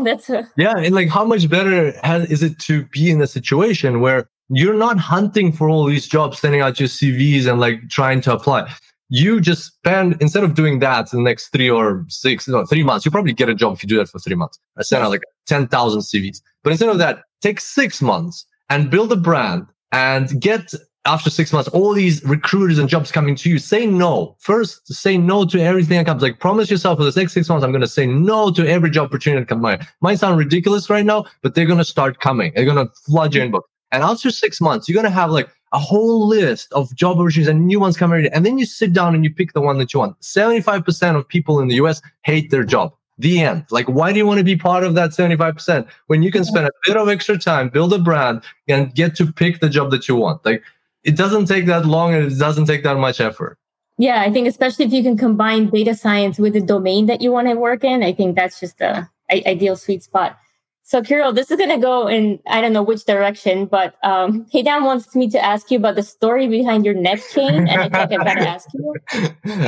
[laughs] That's a- yeah. And like, how much better has, is it to be in a situation where you're not hunting for all these jobs, sending out your CVs and like trying to apply? You just spend, instead of doing that in the next three or six, no, three months, you probably get a job if you do that for three months. I send out like 10,000 CVs. But instead of that, take six months and build a brand and get after six months, all these recruiters and jobs coming to you, say no. First, say no to everything that comes. Like, promise yourself for the next six months, I'm going to say no to every job opportunity that comes my Might sound ridiculous right now, but they're going to start coming. They're going to flood your mm. inbox. And after six months, you're going to have like a whole list of job opportunities and new ones coming in. And then you sit down and you pick the one that you want. 75% of people in the US hate their job. The end. Like, why do you want to be part of that 75% when you can spend a bit of extra time, build a brand, and get to pick the job that you want? Like, it doesn't take that long and it doesn't take that much effort. Yeah, I think especially if you can combine data science with the domain that you want to work in, I think that's just a, a ideal sweet spot. So, Kirill, this is going to go in I don't know which direction, but um, Heydan wants me to ask you about the story behind your net chain, and I think got to ask you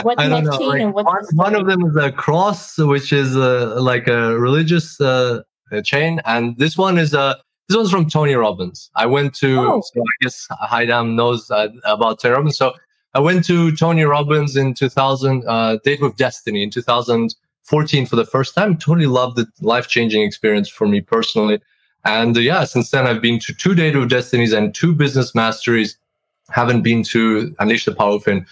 what net know. chain like, and what's one, one, of them is a cross, which is uh, like a religious uh, chain, and this one is a this one's from Tony Robbins. I went to, oh. so I guess Haidam knows uh, about Tony Robbins. So I went to Tony Robbins in 2000, uh, Date with Destiny in 2014 for the first time. Totally loved the life changing experience for me personally. And uh, yeah, since then I've been to two Date with Destinies and two business masteries. Haven't been to Unleash the Power Within.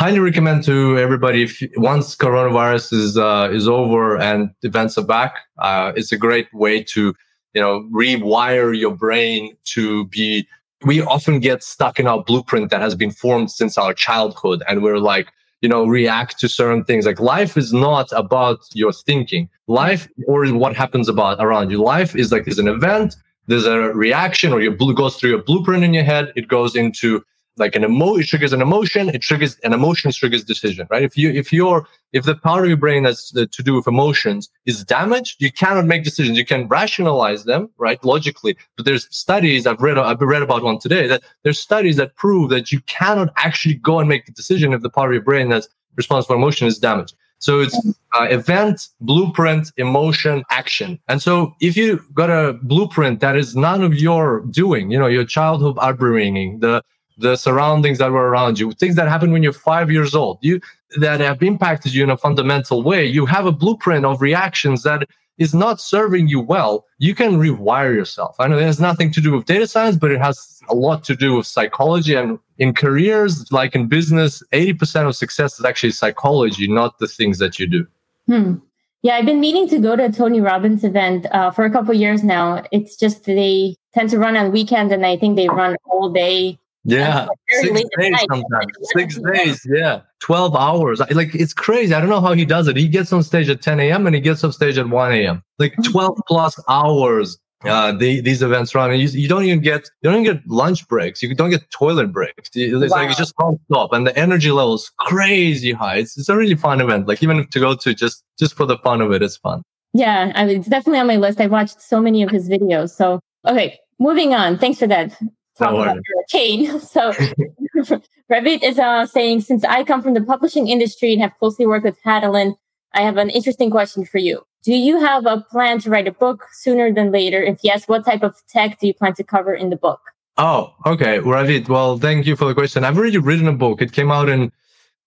Highly recommend to everybody if once coronavirus is uh, is over and events are back, uh, it's a great way to you know, rewire your brain to be, we often get stuck in our blueprint that has been formed since our childhood. And we're like, you know, react to certain things. Like life is not about your thinking. Life or what happens about around you. Life is like there's an event, there's a reaction, or your blue goes through your blueprint in your head. It goes into like an emo it triggers an emotion it triggers an emotion triggers decision right? If you if you're if the part of your brain that's to do with emotions is damaged you cannot make decisions. You can rationalize them right logically. But there's studies i've read i've read about one today that there's studies that prove that you cannot actually go and make the decision if the part of your brain that's responsible for emotion is damaged. So it's uh, event, blueprint, emotion, action. And so if you got a blueprint that is none of your doing, you know, your childhood upbringing, the the surroundings that were around you, things that happened when you're five years old, you that have impacted you in a fundamental way. You have a blueprint of reactions that is not serving you well. You can rewire yourself. I know it has nothing to do with data science, but it has a lot to do with psychology. And in careers, like in business, 80% of success is actually psychology, not the things that you do. Hmm. Yeah, I've been meaning to go to a Tony Robbins event uh, for a couple years now. It's just they tend to run on weekends, and I think they run all day Yeah, six days sometimes. Six days, yeah, twelve hours. Like it's crazy. I don't know how he does it. He gets on stage at 10 a.m. and he gets off stage at 1 a.m. Like mm-hmm. 12 plus hours. Uh, the, these events run. You, you, don't even get you don't even get lunch breaks. You don't get toilet breaks. It's wow. like it's just non-stop, and the energy level is crazy high. It's, it's a really fun event. Like even to go to just just for the fun of it, it's fun. Yeah, I mean, it's definitely on my list. I watched so many of his videos. So okay, moving on. Thanks for that talk no about your chain. So [laughs] Ravit is uh, saying, since I come from the publishing industry and have closely worked with Hadelin, I have an interesting question for you. Do you have a plan to write a book sooner than later? If yes, what type of tech do you plan to cover in the book? Oh, okay. Ravit, well, thank you for the question. I've already written a book. It came out in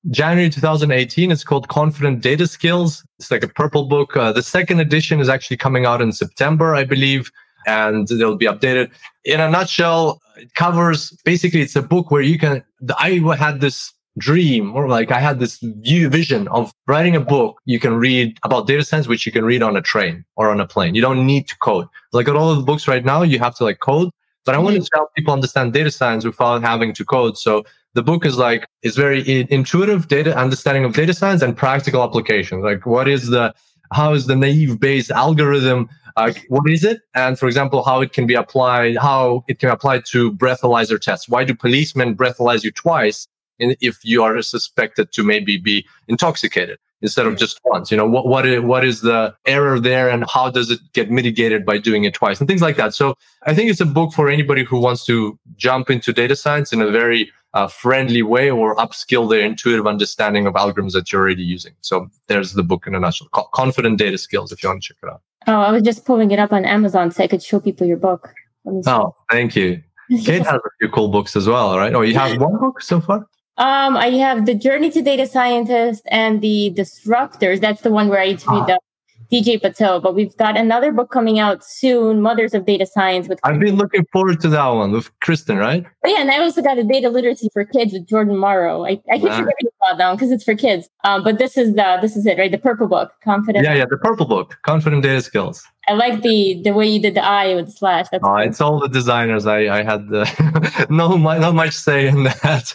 January 2018. It's called Confident Data Skills. It's like a purple book. Uh, the second edition is actually coming out in September, I believe and they'll be updated. In a nutshell, it covers basically it's a book where you can. I had this dream or like I had this view vision of writing a book you can read about data science, which you can read on a train or on a plane. You don't need to code. Like all of the books right now, you have to like code. But I want to help people understand data science without having to code. So the book is like is very intuitive data understanding of data science and practical applications. Like what is the how is the naive Bayes algorithm uh, what is it? And for example, how it can be applied, how it can apply to breathalyzer tests. Why do policemen breathalyze you twice if you are suspected to maybe be intoxicated instead of just once? You know, what, what is, what is the error there and how does it get mitigated by doing it twice and things like that. So I think it's a book for anybody who wants to jump into data science in a very uh, friendly way or upskill their intuitive understanding of algorithms that you're already using. So there's the book in a nutshell. Confident Data Skills, if you want to check it out. Oh, I was just pulling it up on Amazon so I could show people your book. Oh, thank you. [laughs] Kate has a few cool books as well, right? Oh, you have one book so far? Um, I have the Journey to Data Scientist and the Disruptors. That's the one where I interviewed ah. the DJ Patil, but we've got another book coming out soon, Mothers of Data Science. With I've been looking forward to that one with Kristen, right? Oh, yeah, and I also got a data literacy for kids with Jordan Morrow. I, I keep forgetting about that one because it's for kids. Um, but this is the this is it, right? The purple book, confident. Yeah, yeah, the purple book, confident data skills. I like the the way you did the eye with the slash. That's oh, cool. it's all the designers. I I had the, [laughs] no not much say in that,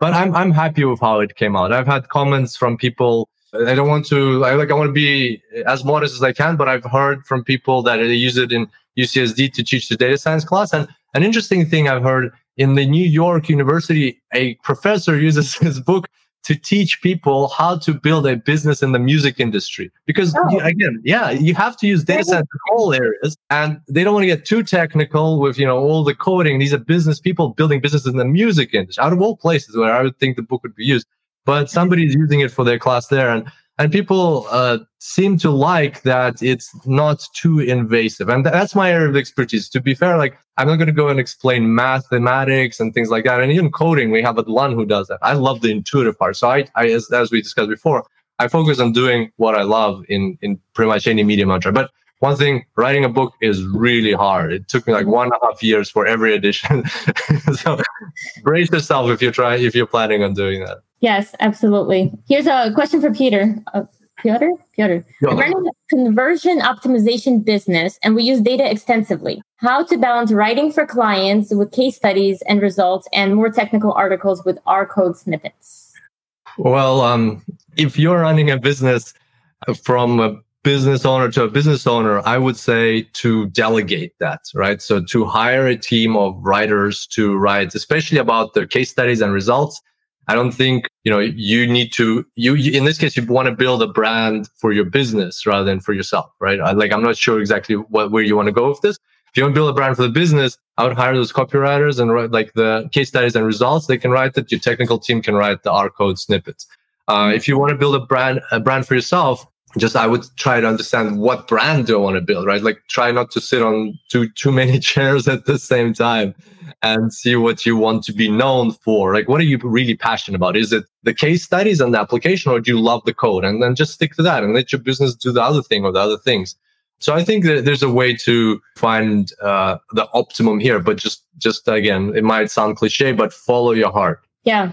but I'm I'm happy with how it came out. I've had comments from people I don't want to I like I want to be as modest as I can, but I've heard from people that they use it in UCSD to teach the data science class. And an interesting thing I've heard in the New York University, a professor uses [laughs] his book to teach people how to build a business in the music industry. Because oh. again, yeah, you have to use data science in all areas and they don't want to get too technical with, you know, all the coding. These are business people building businesses in the music industry out of all places where I would think the book would be used but somebody's using it for their class there. And and people uh, seem to like that it's not too invasive. And that's my area of expertise. To be fair like i'm not going to go and explain mathematics and things like that. And even coding we have a one who does that. I love the intuitive part. So i, I as, as we discussed before i focus on doing what i love in in pretty much any medium but one thing writing a book is really hard. It took me like one and a half years for every edition. [laughs] So brace yourself if you're trying if you're planning on doing that Yes, absolutely. Here's a question for Peter. Uh, Piotr? Piotr. We're running a conversion optimization business and we use data extensively. How to balance writing for clients with case studies and results and more technical articles with R code snippets? Well, um, if you're running a business from a business owner to a business owner, I would say to delegate that, right? So to hire a team of writers to write, especially about their case studies and results I don't think, you know, you need to, you, you, in this case, you want to build a brand for your business rather than for yourself, right? Like, I'm not sure exactly what, where you want to go with this. If you want to build a brand for the business, I would hire those copywriters and write like the case studies and results. They can write it. Your technical team can write the R code snippets. Uh, if you want to build a brand, a brand for yourself, just I would try to understand what brand do I want to build, right? Like try not to sit on too too many [laughs] chairs at the same time and see what you want to be known for. Like what are you really passionate about? Is it the case studies and the application or do you love the code? And then just stick to that and let your business do the other thing or the other things. So I think that there's a way to find uh, the optimum here, but just just again, it might sound cliche, but follow your heart. Yeah,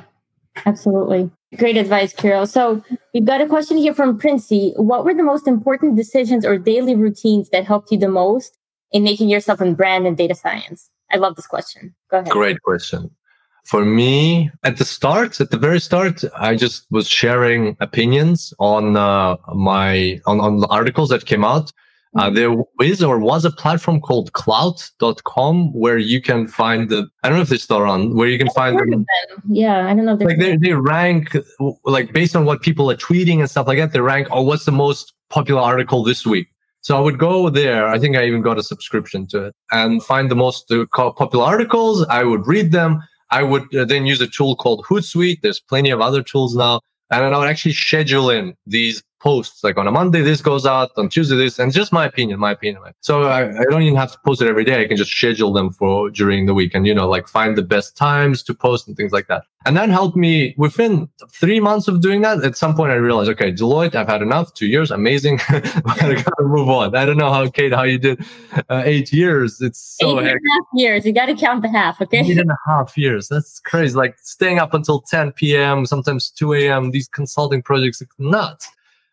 absolutely. Great advice, Kirill. So we've got a question here from Princey. What were the most important decisions or daily routines that helped you the most in making yourself in brand and data science? I love this question. Go ahead. Great question. For me, at the start, at the very start, I just was sharing opinions on uh, my on, on the articles that came out. Uh, there is or was a platform called klout.com where you can find the, I don't know if they're still around, where you can find Heard the, of them. Yeah, I don't know. If like they, they rank like based on what people are tweeting and stuff like that they rank oh what's the most popular article this week? So i would go there. I think i even got a subscription to it. And find the most uh, popular articles. I would read them. I would uh, then use a tool called hootsuite. There's plenty of other tools now. And then i would actually schedule in these posts like on a monday this goes out on tuesday this and just my opinion my opinion so I, I don't even have to post it every day i can just schedule them for during the week and you know like find the best times to post and things like that and that helped me within three months of doing that. At some point, I realized, okay, Deloitte, I've had enough. Two years, amazing. [laughs] but I gotta move on. I don't know how Kate, how you did uh, eight years. It's so Eight and a half years. You got to count the half, okay? Eight and a half years. That's crazy. Like staying up until 10 p.m., sometimes 2 a.m. These consulting projects, it's nuts.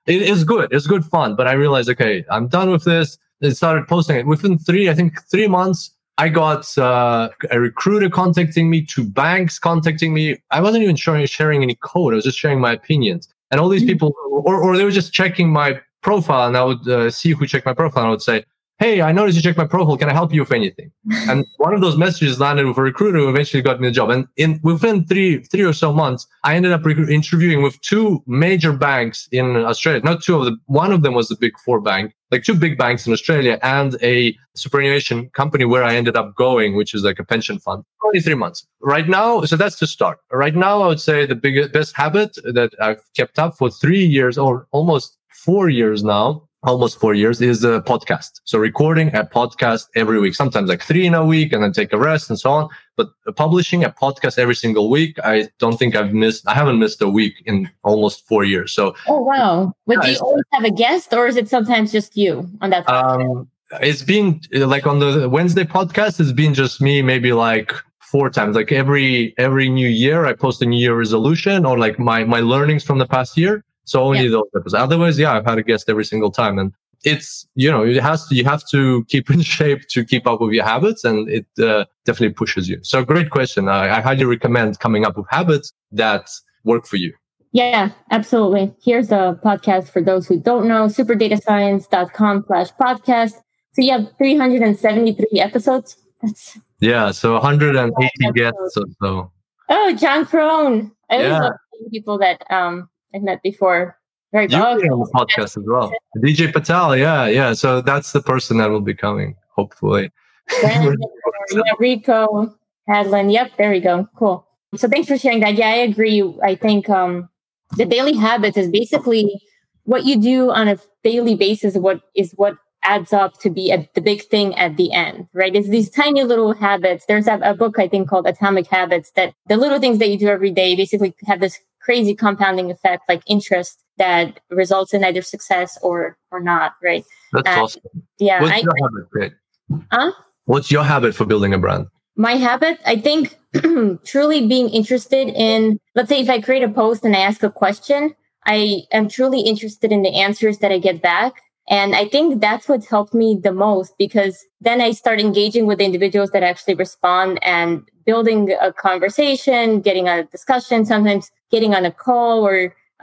It is good. It's good fun. But I realized, okay, I'm done with this. I started posting it within three, I think three months. I got uh, a recruiter contacting me, two banks contacting me. I wasn't even sharing, sharing any code. I was just sharing my opinions. And all these Mhm. people, or, or they were just checking my profile, and I would uh, see who checked my profile, and I would say, "Hey, I noticed you checked my profile. Can I help you with anything?" [laughs] and one of those messages landed with a recruiter who eventually got me the job. And in within three three or so months, I ended up interviewing with two major banks in Australia. Not two of them. One of them was the Big Four bank, like two big banks in Australia, and a superannuation company where I ended up going, which is like a pension fund. Only three months. Right now, so that's the start. Right now, I would say the biggest best habit that I've kept up for three years or almost four years now almost four years is a podcast. So recording a podcast every week, sometimes like three in a week and then take a rest and so on. But publishing a podcast every single week, I don't think I've missed, I haven't missed a week in almost four years. So, Oh, wow. But do you always have a guest or is it sometimes just you on that? um, it's been like on the Wednesday podcast, it's been just me maybe like four times, like every, every new year, I post a new year resolution or like my, my learnings from the past year. So only those episodes. Otherwise, yeah, I've had a guest every single time. And it's, you know, it has to, you have to keep in [laughs] shape to keep up with your habits and it uh, definitely pushes you. So great question. I, I highly recommend coming up with habits that work for you. Yeah, absolutely. Here's the podcast for those who don't know, superdatascience.com slash podcast. So you have 373 episodes. That's Yeah. So 180 guests or so. oh, Jon Krohn. I always Yeah. love people that um I've met before. Very You on the podcast as well. DJ Patil. Yeah. Yeah. So that's the person that will be coming, hopefully. Brandon, yeah, [laughs] Rico, Hadelin. Yep, there we go. Cool. So thanks for sharing that. Yeah, I agree. I think um, the daily habits is basically what you do on a daily basis. What is what adds up to be a, the big thing at the end, right? It's these tiny little habits. There's a, a book I think called Atomic Habits that the little things that you do every day basically have this crazy compounding effect, like interest that results in either success or or not, right? That's Uh, awesome. Yeah, What's I, your habit, Kate? Huh? What's your habit for building a brand? my habit i think [clears throat] truly being interested in let's say if i create a post and i ask a question i am truly interested in the answers that i get back and i think that's what's helped me the most because then i start engaging with the individuals that actually respond and building a conversation getting a discussion sometimes getting on a call or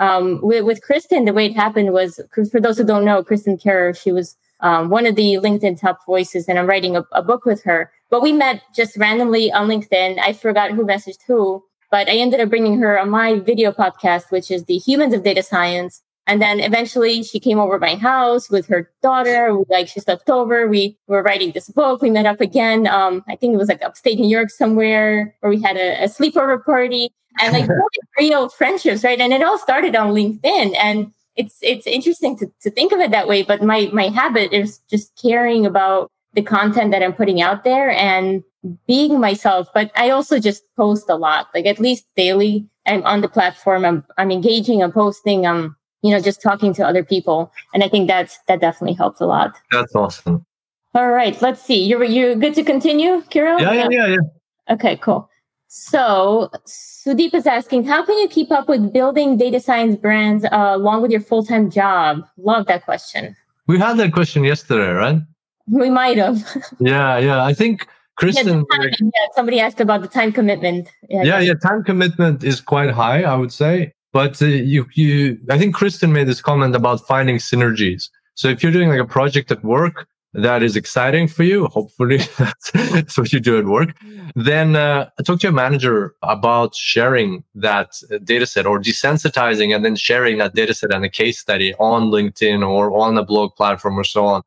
um, with, with kristen the way it happened was for those who don't know kristen Kehrer, she was um, one of the linkedin top voices and i'm writing a, a book with her but we met just randomly on LinkedIn. I forgot who messaged who, but I ended up bringing her on my video podcast, which is the Humans of Data Science. And then eventually she came over my house with her daughter. Like she slept over. We were writing this book. We met up again. Um, I think it was like upstate New York somewhere where we had a, a sleepover party and like [laughs] really real friendships, right? And it all started on LinkedIn. And it's it's interesting to, to think of it that way. But my my habit is just caring about the content that I'm putting out there and being myself. But I also just post a lot, like at least daily. I'm on the platform. I'm I'm engaging. I'm posting. I'm you know just talking to other people, and I think that's that definitely helps a lot. That's awesome. All right, let's see. You're you're good to continue, Kirill. Yeah, yeah, yeah, yeah. Okay, cool. So Sudeep is asking, how can you keep up with building data science brands uh, along with your full time job? Love that question. We had that question yesterday, right? We might have. [laughs] Yeah, yeah. I think Kristen. Yeah, time, yeah, somebody asked about the time commitment. Yeah, yeah, yeah, time commitment is quite high, I would say. But uh, you, you, I think Kristen made this comment about finding synergies. So if you're doing like a project at work that is exciting for you, hopefully [laughs] that's, what you do at work, then uh, talk to your manager about sharing that data set or desensitizing and then sharing that data set and a case study on LinkedIn or on a blog platform or so on.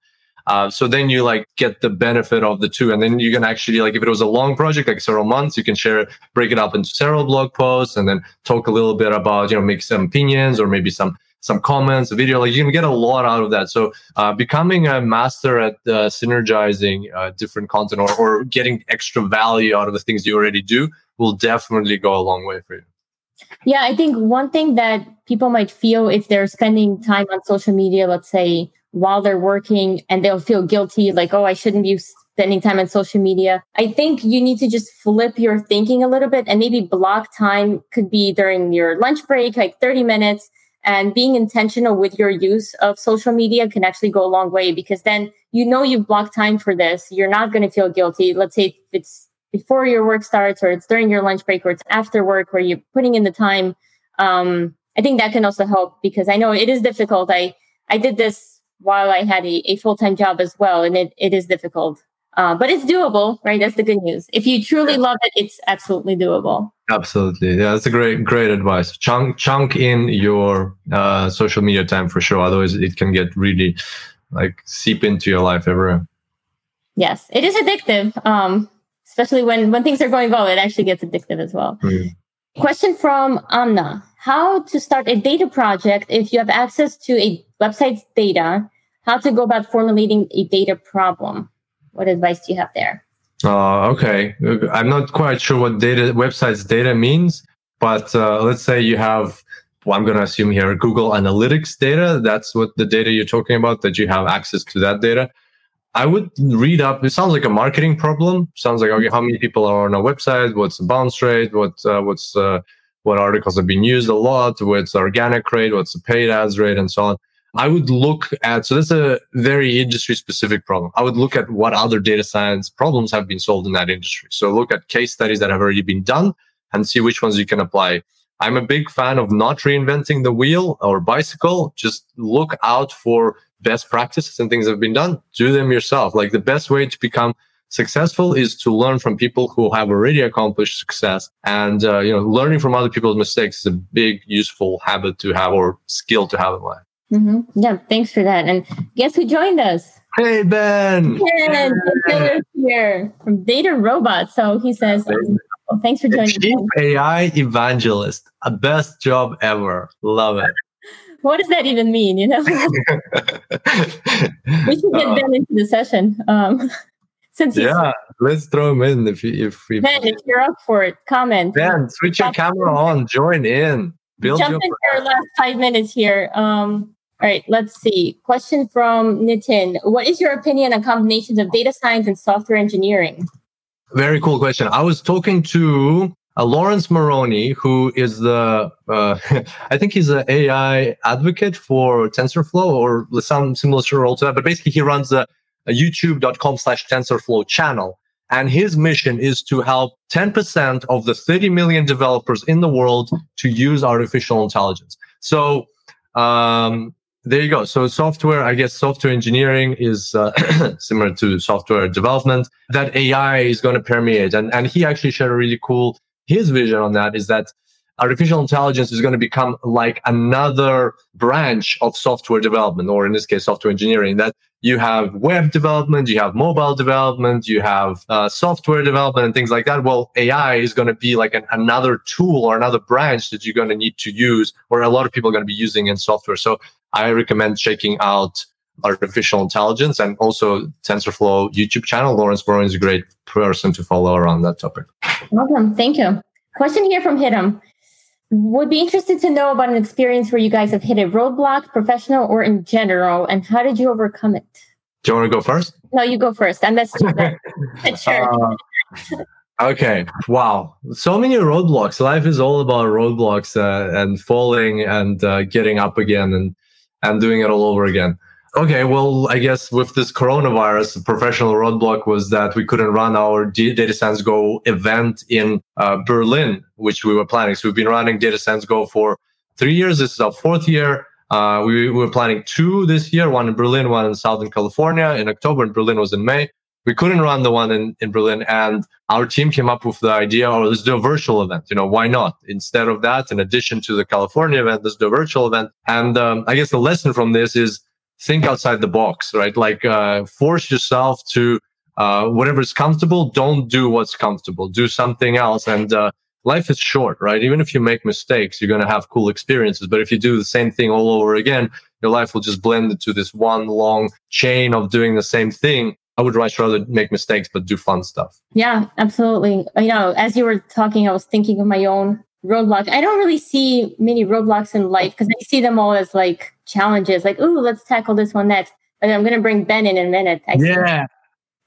Uh, so then you like get the benefit of the two, and then you can actually like if it was a long project, like several months, you can share, it, break it up into several blog posts, and then talk a little bit about you know make some opinions or maybe some some comments, a video. Like you can get a lot out of that. So uh, becoming a master at uh, synergizing uh, different content or, or getting extra value out of the things you already do will definitely go a long way for you. Yeah, I think one thing that people might feel if they're spending time on social media, let's say while they're working and they'll feel guilty, like, oh, I shouldn't be spending time on social media. I think you need to just flip your thinking a little bit and maybe block time could be during your lunch break, like 30 minutes. And being intentional with your use of social media can actually go a long way because then you know you've blocked time for this. You're not going to feel guilty. Let's say it's before your work starts or it's during your lunch break or it's after work where you're putting in the time. Um, I think that can also help because I know it is difficult. I, I did this while I had a, a full time job as well. And it, it is difficult, uh, but it's doable, right? That's the good news. If you truly love it, it's absolutely doable. Absolutely. Yeah, that's a great, great advice. Chunk, chunk in your uh, social media time for sure. Otherwise, it can get really like seep into your life everywhere. Yes, it is addictive. Um, especially when when things are going well, it actually gets addictive as well. Mm. Question from Anna how to start a data project if you have access to a website's data, how to go about formulating a data problem. What advice do you have there? Uh, okay. I'm not quite sure what data websites data means, but uh, let's say you have, well, I'm going to assume here Google Analytics data. That's what the data you're talking about, that you have access to that data. I would read up. It sounds like a marketing problem. Sounds like okay, how many people are on a website? What's the bounce rate? What uh, what's uh, what articles have been used a lot, what's organic rate, what's the paid ads rate, and so on. I would look at, so that's a very industry specific problem. I would look at what other data science problems have been solved in that industry. So look at case studies that have already been done and see which ones you can apply. I'm a big fan of not reinventing the wheel or bicycle. Just look out for best practices and things that have been done. Do them yourself. Like the best way to become successful is to learn from people who have already accomplished success and uh, you know learning from other people's mistakes is a big useful habit to have or skill to have in life mm-hmm. yeah thanks for that and guess who joined us hey ben ben hey. here from DataRobot so he says well, thanks for joining Chief ai evangelist a best job ever love it [laughs] what does that even mean you know [laughs] we should get [laughs] uh, ben into the session um, since yeah, let's throw him in if you, if we. Ben, if you're up for it, comment. Ben, switch your camera on. Join in. Build Jump in for our last five minutes here. Um, all right, let's see. Question from Nitin. What is your opinion on combinations of data science and software engineering? Very cool question. I was talking to uh, Laurence Moroney, who is the, uh, [laughs] I think he's an AI advocate for TensorFlow or some similar role to that. But basically, he runs a youtube.com slash TensorFlow channel. And his mission is to help 10% of the 30 million developers in the world to use artificial intelligence. So, um, there you go. So software, I guess software engineering is uh, [clears throat] similar to software development that AI is going to permeate. And, and he actually shared a really cool, his vision on that is that artificial intelligence is going to become like another branch of software development, or in this case, software engineering that you have web development, you have mobile development, you have uh, software development and things like that. Well, AI is going to be like an, another tool or another branch that you're going to need to use, or a lot of people are going to be using in software. So I recommend checking out artificial intelligence and also TensorFlow YouTube channel. Laurence Moroney is a great person to follow around that topic. Welcome. Thank you. Question here from Hitam would be interested to know about an experience where you guys have hit a roadblock, professional or in general, and how did you overcome it? Do you want to go first? No, you go first. I'm best. [laughs] [laughs] sure. Uh, okay. Wow. So many roadblocks. Life is all about roadblocks uh, and falling and uh, getting up again and and doing it all over again. Okay, well, I guess with this coronavirus, the professional roadblock was that we couldn't run our Data Science Go event in uh, Berlin, which we were planning. So we've been running Data Science Go for three years. This is our fourth year. Uh, we, we, were planning two this year, one in Berlin, one in Southern California in October, and Berlin was in May. We couldn't run the one in, in Berlin, and our team came up with the idea, oh, let's do a virtual event. You know, why not? Instead of that, in addition to the California event, let's do a virtual event. And um, I guess the lesson from this is think outside the box, right? Like uh, force yourself to uh, whatever is comfortable. Don't do what's comfortable. Do something else. And uh, life is short, right? Even if you make mistakes, you're going to have cool experiences. But if you do the same thing all over again, your life will just blend into this one long chain of doing the same thing. I would much rather make mistakes, but do fun stuff. Yeah, absolutely. You know, as you were talking, I was thinking of my own roadblock. I don't really see many roadblocks in life because I see them all as like challenges, like, ooh, let's tackle this one next. And I'm going to bring Ben in, in a minute. I yeah.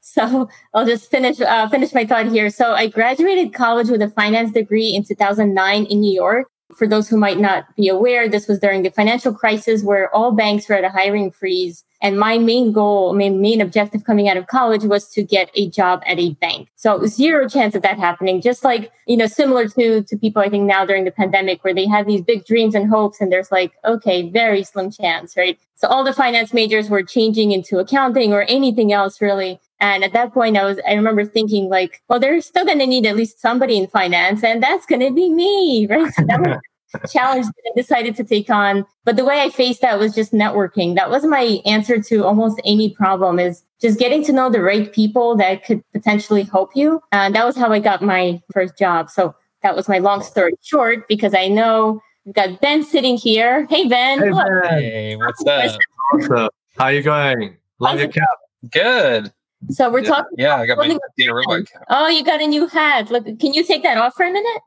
So [laughs] I'll just finish uh, finish my thought here. So I graduated college with a finance degree in 2009 in New York. For those who might not be aware, this was during the financial crisis where all banks were at a hiring freeze and my main goal, my main objective coming out of college was to get a job at a bank. So zero chance of that happening. Just like, you know, similar to, to people I think now during the pandemic where they have these big dreams and hopes and there's like, okay, very slim chance, right? So all the finance majors were changing into accounting or anything else really. And at that point, I was, I remember thinking like, well, they're still going to need at least somebody in finance and that's going to be me, [laughs] right? So that was a challenge that I decided to take on. But the way I faced that was just networking. That was my answer to almost any problem is just getting to know the right people that could potentially help you. And that was how I got my first job. So that was my long story short because I know we've got Ben sitting here. Hey Ben. Hey, ben. hey what's up? What's up? How you going? Love your cap. Good. So we're yeah, talking. Yeah, I got my data. Oh, you got a new hat. Look, can you take that off for a minute?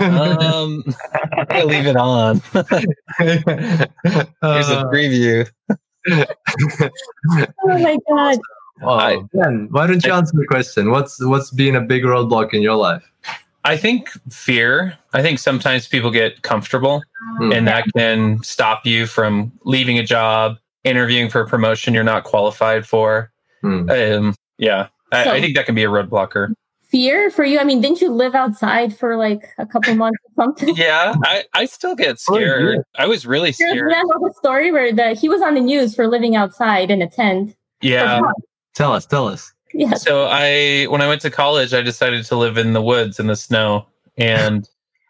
um, [laughs] I leave it on. [laughs] Here's a uh, preview. oh my god. Wow. Ben, why don't you answer the question? What's what's been a big roadblock in your life? I think fear. I think sometimes people get comfortable, mm. and that can stop you from leaving a job, interviewing for a promotion you're not qualified for Mm. Um, yeah, I, so, I, think that can be a roadblocker. Fear for you? I mean, didn't you live outside for like a couple months or something? [laughs] yeah, I, I still get oh, scared. Oh, I was really scared. I know the story where the, he was on the news for living outside in a tent. Yeah. Tell us, tell us. Yeah. So I, when I went to college, I decided to live in the woods in the snow, and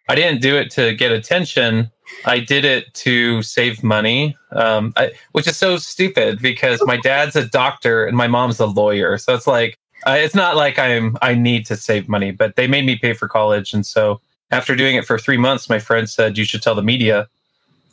I didn't do it to get attention. I did it to save money, um, I, which is so stupid because my dad's a doctor and my mom's a lawyer. So it's like uh, it's not like I'm I need to save money, but they made me pay for college, and so after doing it for three months, my friend said you should tell the media,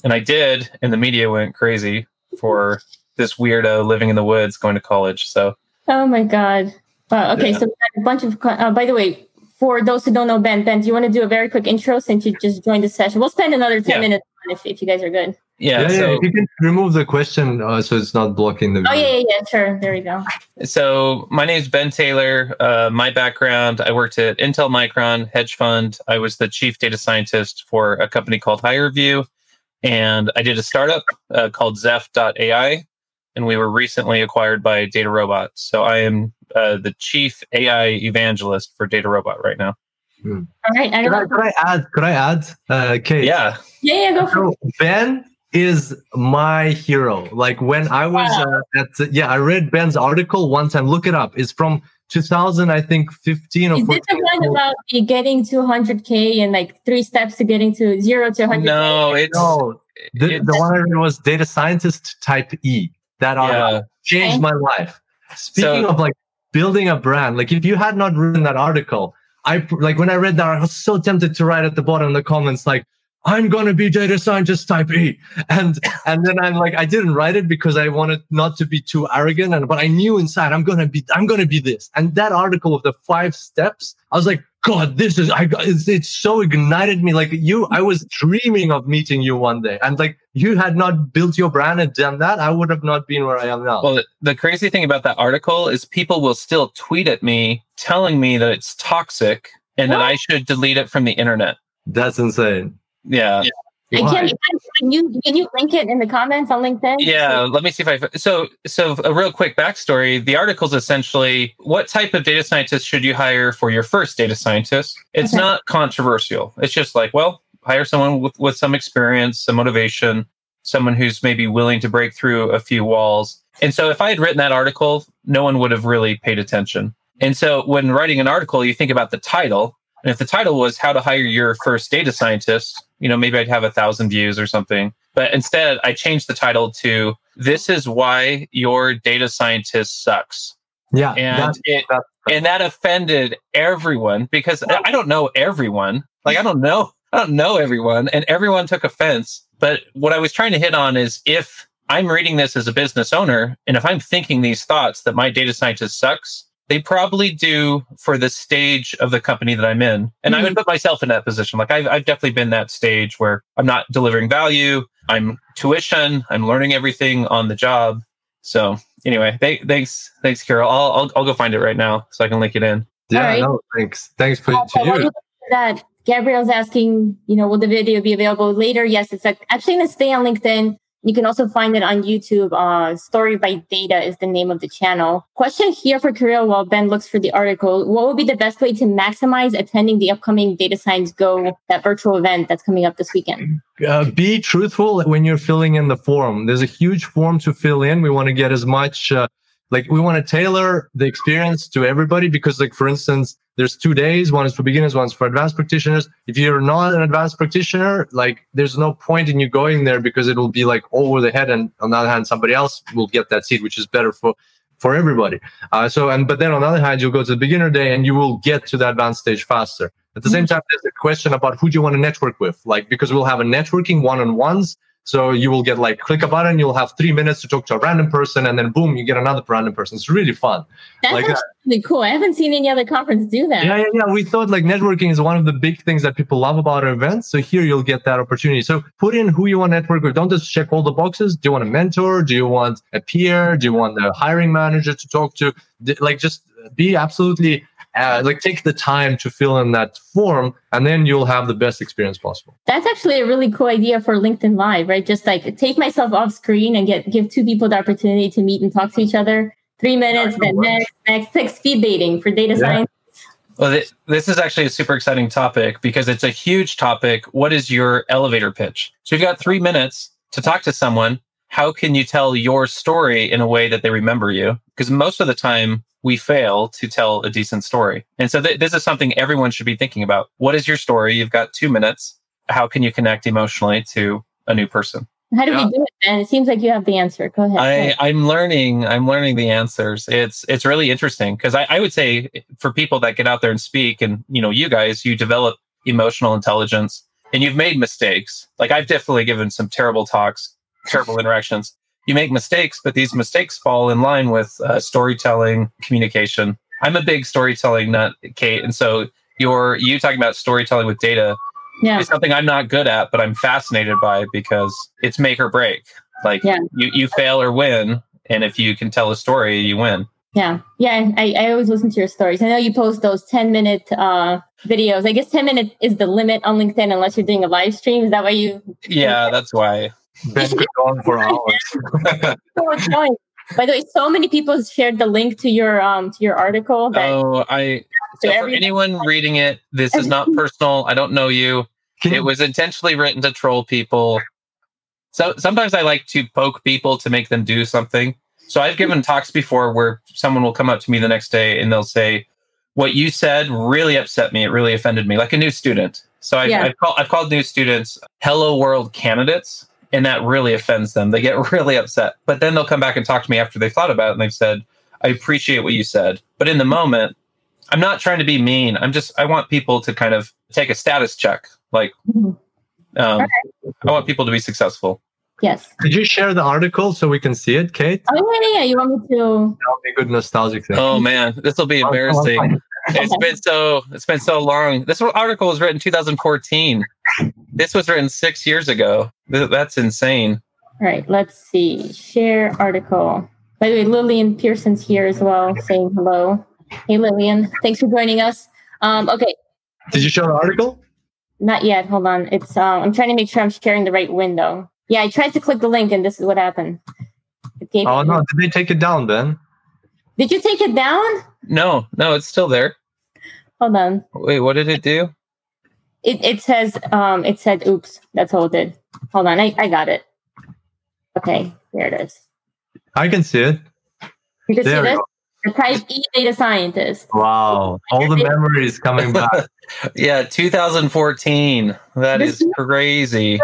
and I did, and the media went crazy for this weirdo living in the woods going to college. So oh my god. Uh, okay, yeah. so a bunch of. Uh, by the way, for those who don't know Ben, Ben, do you want to do a very quick intro since you just joined the session? We'll spend another 10 yeah. minutes if, if you guys are good. Yeah, yeah, so, yeah, you can remove the question uh, so it's not blocking the video. Oh, yeah, yeah, yeah, sure. There we go. So, my name is Ben Taylor. Uh, my background I worked at Intel Micron hedge fund. I was the chief data scientist for a company called HireVue. And I did a startup uh, called Zeff.ai. And we were recently acquired by DataRobot. So, I am uh, the chief AI evangelist for DataRobot right now. Hmm. All right. I could, I, could I add? Could I add? Uh, Kate? Yeah. Yeah, yeah. Go for so Ben is my hero. Like when I was wow. uh, at, yeah, I read Ben's article one time. Look it up. It's from 2000, I think 15 or Is 14. this the one about getting to 100K and like three steps to getting to zero to 100K? No, it's. No, the, it's, the one I read was Data Scientist Type E. That yeah. changed my life. Speaking so, of like building a brand. Like if you had not written that article, I like when I read that, I was so tempted to write at the bottom in the comments like, I'm gonna be data scientist type E. And and then I'm like, I didn't write it because I wanted not to be too arrogant. And but I knew inside I'm gonna be I'm gonna be this. And that article of the five steps, I was like, God, this is I got it's, it's so ignited me. Like you, I was dreaming of meeting you one day. And like you had not built your brand and done that, I would have not been where I am now. Well, the crazy thing about that article is people will still tweet at me telling me that it's toxic and what? that I should delete it from the internet. That's insane. Yeah. yeah. And can, can you can you link it in the comments on LinkedIn? Yeah, let me see if I. So so a real quick backstory. The article is essentially what type of data scientist should you hire for your first data scientist. It's okay. not controversial. It's just like well, hire someone with with some experience, some motivation, someone who's maybe willing to break through a few walls. And so if I had written that article, no one would have really paid attention. And so when writing an article, you think about the title. And if the title was how to hire your first data scientist, you know, maybe I'd have a thousand views or something. But instead, I changed the title to this is why your data scientist sucks. Yeah. And it, and that offended everyone because I don't know everyone. Like I don't know I don't know everyone and everyone took offense. But what I was trying to hit on is if I'm reading this as a business owner and if I'm thinking these thoughts that my data scientist sucks, they probably do for the stage of the company that I'm in. And mm-hmm. I would mm-hmm. put myself in that position. Like I've, I've definitely been that stage where I'm not delivering value. I'm tuition. I'm learning everything on the job. So anyway, they, thanks, thanks, Kirill. I'll, I'll, I'll go find it right now so I can link it in. Yeah, right. no, thanks. Thanks for uh, to you. That Gabriel's asking, you know, will the video be available later? Yes, it's actually going to stay on LinkedIn. You can also find it on YouTube. Uh, Story by Data is the name of the channel. Question here for Kirill while Ben looks for the article. What would be the best way to maximize attending the upcoming Data Science Go, that virtual event that's coming up this weekend? Uh, be truthful when you're filling in the form. There's a huge form to fill in. We want to get as much uh, like we want to tailor the experience to everybody because like for instance there's two days. One is for beginners one's for advanced practitioners. If you're not an advanced practitioner like there's no point in you going there because it will be like over the head and on the other hand somebody else will get that seat which is better for for everybody. Uh, so and but then on the other hand you'll go to the beginner day and you will get to the advanced stage faster. At the same mm-hmm. time there's a question about who do you want to network with? Like because we'll have a networking one-on-ones so you will get like click a button, you'll have three minutes to talk to a random person, and then boom, you get another random person. It's really fun. That's like, uh, really cool. I haven't seen any other conference do that. Yeah, yeah, yeah. We thought like networking is one of the big things that people love about our events. So here you'll get that opportunity. So put in who you want to network with. Don't just check all the boxes. Do you want a mentor? Do you want a peer? Do you want the hiring manager to talk to? Like just be absolutely uh, like take the time to fill in that form and then you'll have the best experience possible that's actually a really cool idea for linkedin live right just like take myself off screen and get give two people the opportunity to meet and talk to each other three minutes then next next six speed dating for data yeah. science well, this is actually a super exciting topic because it's a huge topic. What is your elevator pitch? So you've got three minutes to talk to someone. How can you tell your story in a way that they remember you? Because most of the time, we fail to tell a decent story. And so th- this is something everyone should be thinking about. What is your story? You've got two minutes. How can you connect emotionally to a new person? How do yeah. we do it, Ben? It seems like you have the answer. Go ahead. I, I'm learning. I'm learning the answers. It's it's really interesting because I, I would say for people that get out there and speak, and you know, you guys, you develop emotional intelligence, and you've made mistakes. Like I've definitely given some terrible talks, terrible interactions you make mistakes, but these mistakes fall in line with uh, storytelling, communication. I'm a big storytelling nut, Kate, and so you're you talking about storytelling with data yeah. is something I'm not good at, but I'm fascinated by because it's make or break. Like yeah. you you fail or win, and if you can tell a story, you win. Yeah, yeah. I, I always listen to your stories. I know you post those ten minute uh, videos. I guess ten minutes is the limit on LinkedIn unless you're doing a live stream. Is that why you? Yeah, that's why. Ben could go on for hours. [laughs] By the way, so many people shared the link to your um to your article. That oh, I so for anyone reading it, this is not [laughs] personal. I don't know you. It was intentionally written to troll people. So sometimes I like to poke people to make them do something. So I've given talks before where someone will come up to me the next day and they'll say, "What you said really upset me. It really offended me." Like a new student. So I've, yeah. I've, call, I've called new students "Hello World" candidates and that really offends them. They get [laughs] really upset. But then they'll come back and talk to me after they've thought about it and they've said, I appreciate what you said. But in the moment, I'm not trying to be mean. I'm just, I want people to kind of take a status check. Like, mm-hmm. um, okay. I want people to be successful. Yes. Could you share the article so we can see it, Kate? Oh, yeah, yeah. You want me to? That'll be a good nostalgic thing. Oh, man. This will be embarrassing it's been so it's been so long. This article was written 2014. This was written six years ago. That's insane. All right, let's see. Share article. By the way, Lillian Pierson's here as well, saying hello. Hey, Lillian. Thanks for joining us. Um, okay. Did you show the article? Not yet. Hold on. It's uh, I'm trying to make sure I'm sharing the right window. Yeah, I tried to click the link and this is what happened. oh no, did they take it down, Ben? Did you take it down? No, no, it's still there. Hold on. Wait, what did it do? It it says um it said oops. That's all it did. Hold on, I, I got it. Okay, there it is. I can see it. You can there see this? The type E data scientist. Wow. All the [laughs] memories coming back. [laughs] yeah, 2014. That is crazy.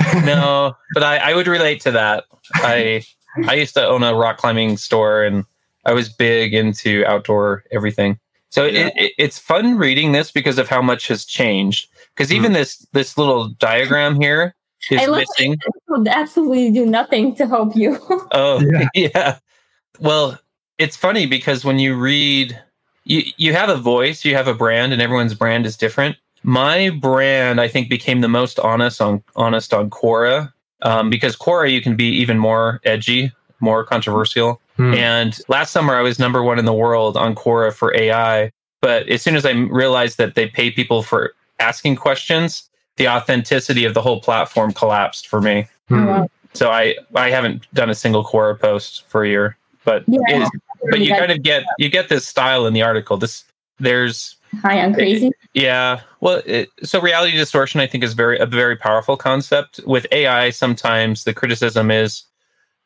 [laughs] no, but I, I would relate to that. I I used to own a rock climbing store and I was big into outdoor everything. So yeah. it, it, it's fun reading this because of how much has changed. Because even mm. this this little diagram here is I missing. Would absolutely do nothing to help you. [laughs] oh yeah. [laughs] yeah. Well, it's funny because when you read, you you have a voice, you have a brand, and everyone's brand is different. My brand, I think, became the most honest on honest on Quora um, because Quora you can be even more edgy, more controversial. Hmm. And last summer I was number one in the world on Quora for AI. But as soon as I realized that they pay people for asking questions, the authenticity of the whole platform collapsed for me. Hmm. So I I haven't done a single Quora post for a year. But yeah, but you kind of get you get this style in the article. This there's high on crazy. Yeah. Well, it, so reality distortion, I think, is very a very powerful concept. With AI, sometimes the criticism is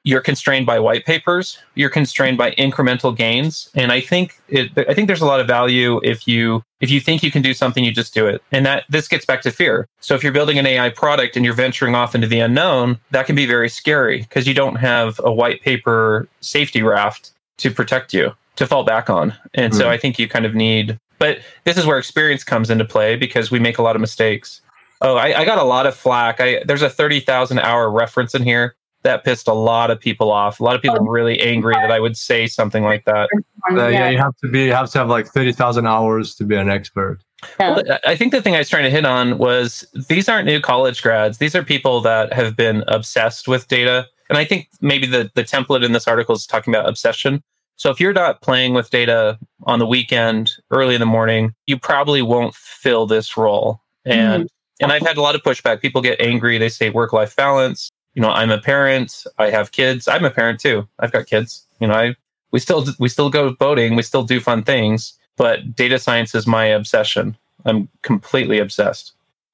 you're constrained by white papers, you're constrained by incremental gains, and I think it. I think there's a lot of value if you if you think you can do something, you just do it. And that this gets back to fear. So if you're building an AI product and you're venturing off into the unknown, that can be very scary because you don't have a white paper safety raft to protect you to fall back on. And mm-hmm. so hmm. I think you kind of need, but this is where experience comes into play because we make a lot of mistakes. Oh, I, I got a lot of flack. I, there's a 30,000 hour reference in here that pissed a lot of people off. A lot of people were really angry that I would say something like that. Uh, yeah, you have to be, you have to have like 30,000 hours to be an expert. Well, I think the thing I was trying to hit on was these aren't new college grads. These are people that have been obsessed with data and I think maybe the, the template in this article is talking about obsession. So if you're not playing with data on the weekend, early in the morning, you probably won't fill this role. And mm-hmm. and I've had a lot of pushback. People get angry. They say work life balance. You know, I'm a parent. I have kids. I'm a parent too. I've got kids. You know, I we still we still go boating. We still do fun things. But data science is my obsession. I'm completely obsessed.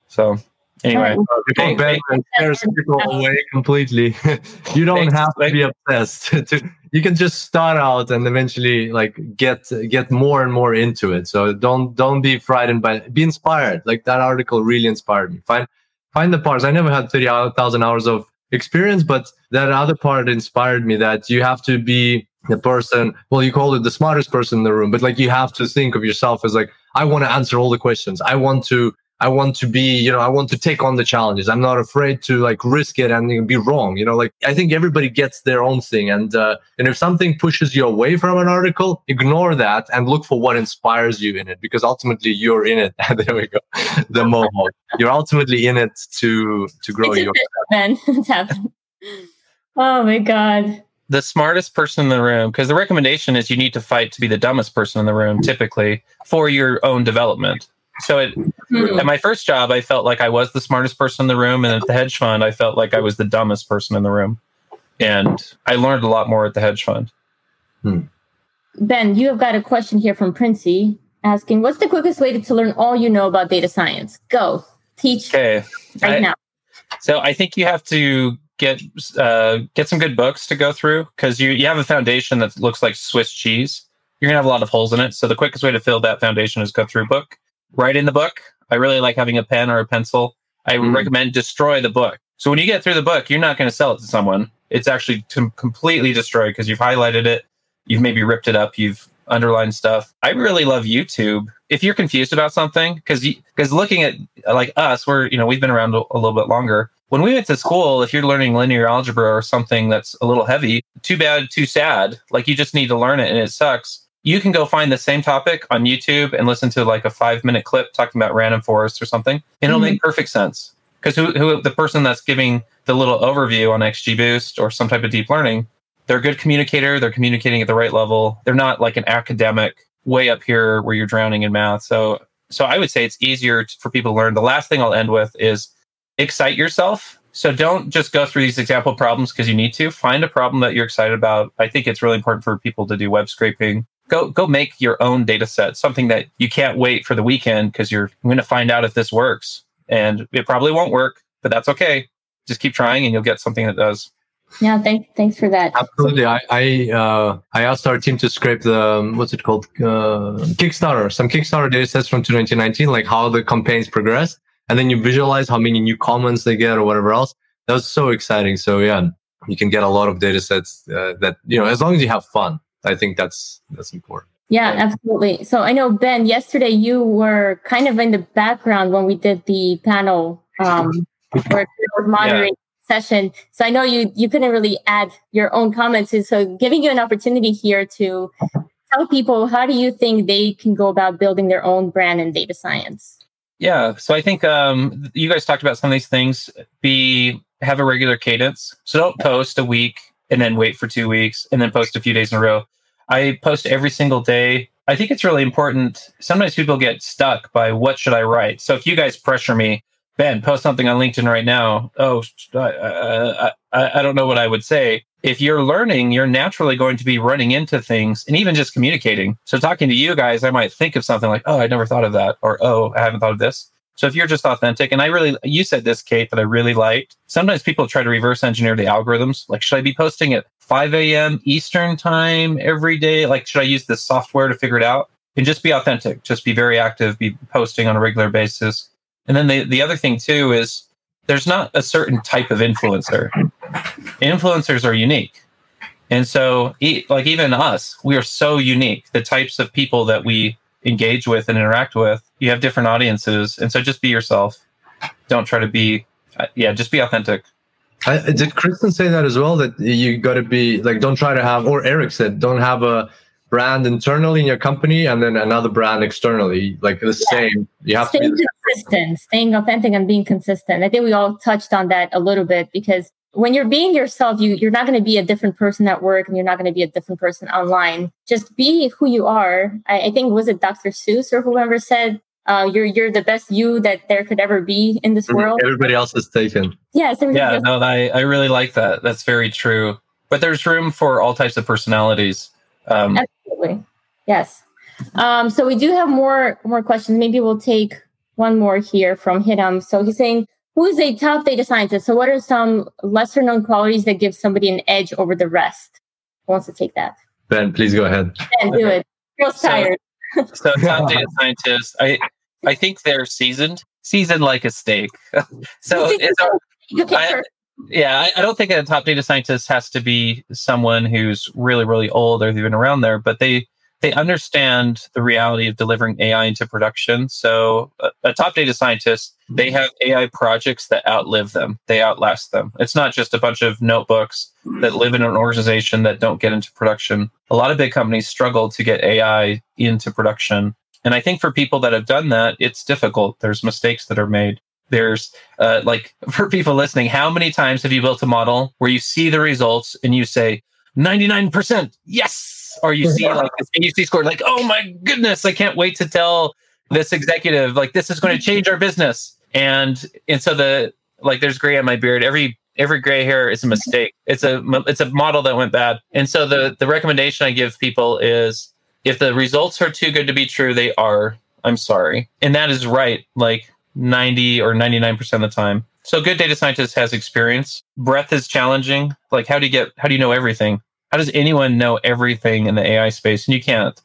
So Anyway, uh, people hey, scares people away completely. [laughs] you don't Thanks. have to be obsessed. [laughs] to, you can just start out and eventually like get get more and more into it. So don't don't be frightened by be inspired. Like that article really inspired me. Find find the parts. I never had thirty thousand hours of experience, but that other part inspired me. That you have to be the person. Well, you call it the smartest person in the room, but like you have to think of yourself as like I want to answer all the questions. I want to I want to be, you know, I want to take on the challenges. I'm not afraid to like risk it and be wrong. You know, like I think everybody gets their own thing. And uh, and if something pushes you away from an article, ignore that and look for what inspires you in it because ultimately you're in it. [laughs] there we go. The mohawk. You're ultimately in it to to grow it's your man. [laughs] It's happened. Oh my God. The smartest person in the room, because the recommendation is you need to fight to be the dumbest person in the room, typically for your own development. So it, mm-hmm. at my first job, I felt like I was the smartest person in the room, and at the hedge fund, I felt like I was the dumbest person in the room. And I learned a lot more at the hedge fund. Hmm. Ben, you have got a question here from Princey asking, "What's the quickest way to learn all you know about data science? Go teach okay. right I, now." So I think you have to get uh, get some good books to go through because you you have a foundation that looks like Swiss cheese. You're gonna have a lot of holes in it. So the quickest way to fill that foundation is go through a book write in the book. I really like having a pen or a pencil. I mm. recommend destroy the book. So when you get through the book, you're not going to sell it to someone. It's actually to completely destroyed because you've highlighted it, you've maybe ripped it up, you've underlined stuff. I really love YouTube. If you're confused about something, because because looking at like us, we're you know we've been around a, a little bit longer. When we went to school, if you're learning linear algebra or something that's a little heavy, too bad, too sad. Like you just need to learn it, and it sucks you can go find the same topic on YouTube and listen to like a five minute clip talking about random forests or something, and it'll mm-hmm. make perfect sense. Because who, who the person that's giving the little overview on XGBoost or some type of deep learning, they're a good communicator. They're communicating at the right level. They're not like an academic way up here where you're drowning in math. So So I would say it's easier for people to learn. The last thing I'll end with is excite yourself. So don't just go through these example problems because you need to. Find a problem that you're excited about. I think it's really important for people to do web scraping. Go go make your own data set, something that you can't wait for the weekend because you're going to find out if this works. And it probably won't work, but that's okay. Just keep trying and you'll get something that does. Yeah, thanks. Thanks for that. Absolutely. I I, uh, I asked our team to scrape the um, what's it called uh, Kickstarter, some Kickstarter data sets from 2019, like how the campaigns progressed, and then you visualize how many new comments they get or whatever else. That was so exciting. So yeah, you can get a lot of data sets uh, that you know as long as you have fun. I think that's that's important. Yeah, absolutely. So I know Ben. Yesterday you were kind of in the background when we did the panel um, where was monitoring. Yeah session. So I know you you couldn't really add your own comments. So giving you an opportunity here to tell people how do you think they can go about building their own brand in data science? Yeah. So I think um, you guys talked about some of these things. Be have a regular cadence. So don't post a week and then wait for two weeks and then post a few days in a row. I post every single day. I think it's really important. Sometimes people get stuck by what should I write. So if you guys pressure me, Ben, post something on LinkedIn right now. Oh, I, I, I don't know what I would say. If you're learning, you're naturally going to be running into things and even just communicating. So, talking to you guys, I might think of something like, oh, I never thought of that, or oh, I haven't thought of this. So, if you're just authentic, and I really, you said this, Kate, that I really liked. Sometimes people try to reverse engineer the algorithms. Like, should I be posting at 5 a.m. Eastern time every day? Like, should I use this software to figure it out? And just be authentic, just be very active, be posting on a regular basis and then the, the other thing too is there's not a certain type of influencer. Influencers are unique. And so like even us, we are so unique. The types of people that we engage with and interact with, you have different audiences. And so just be yourself. Don't try to be uh, yeah, just be authentic. I, did Kristen say that as well? That you got to be like, don't try to have, or Eric said, don't have a brand internally in your company and then another brand externally, like the yeah. same. You have staying to be consistent, staying authentic, and being consistent. I think we all touched on that a little bit because when you're being yourself, you you're not going to be a different person at work, and you're not going to be a different person online. Just be who you are. I, I think was it Dr. Seuss or whoever said uh, you're you're the best you that there could ever be in this mm-hmm. world. Everybody else is taken. Yes. Yeah. No, I I really like that. That's very true. But there's room for all types of personalities. Um, Absolutely. Yes. Um, so we do have more more questions. Maybe we'll take one more here from Hitam. So he's saying, who is a top data scientist? So what are some lesser known qualities that give somebody an edge over the rest? Who wants to take that? Ben, please go ahead. Ben, do it. Feels so, tired. so [laughs] top data scientists, I I think they're seasoned, seasoned like a steak. [laughs] so it's, I, yeah, I, I, don't think a top data scientist has to be someone who's really, really old or they've around there, but they they understand the reality of delivering AI into production. So a, a top data scientist, they have AI projects that outlive them. They outlast them. It's not just a bunch of notebooks that live in an organization that don't get into production. A lot of big companies struggle to get AI into production. And I think for people that have done that, it's difficult. There's mistakes that are made there's uh, like [laughs] for people listening how many times have you built a model where you see the results and you say 99% yes or you see like this AUC score like oh my goodness i can't wait to tell this executive like this is going to change our business and and so the like there's gray on my beard every every gray hair is a mistake it's a it's a model that went bad and so the the recommendation i give people is if the results are too good to be true they are i'm sorry and that is right like 90 or 99% of the time. So good data scientist has experience. Breadth is challenging. Like how do you get how do you know everything? How does anyone know everything in the AI space? And you can't.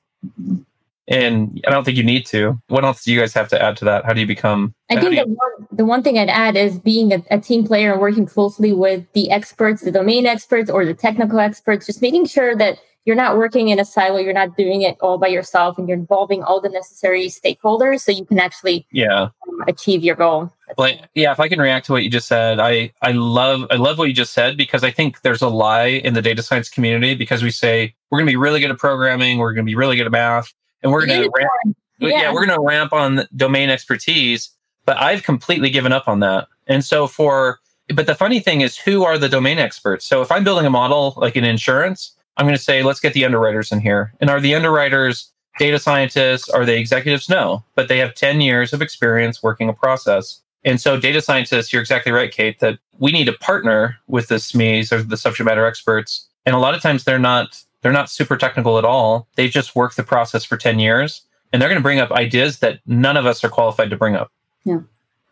And I don't think you need to. What else do you guys have to add to that? How do you become? I think you, the, one, the one thing I'd add is being a, a team player and working closely with the experts, the domain experts or the technical experts, just making sure that you're not working in a silo you're not doing it all by yourself and you're involving all the necessary stakeholders so you can actually yeah. um, achieve your goal. Like yeah if i can react to what you just said i i love i love what you just said because i think there's a lie in the data science community because we say we're going to be really good at programming we're going to be really good at math and we're going to ramp yeah. yeah. we're going to ramp on domain expertise but i've completely given up on that. And so for but the funny thing is who are the domain experts? So if i'm building a model like in insurance I'm going to say, let's get the underwriters in here. And are the underwriters data scientists? Are they executives? No, but they have 10 years of experience working a process. And so data scientists, you're exactly right, Kate, that we need to partner with the SMEs or the subject matter experts. And a lot of times they're not they're not super technical at all. They've just worked the process for 10 years and they're going to bring up ideas that none of us are qualified to bring up. Yeah.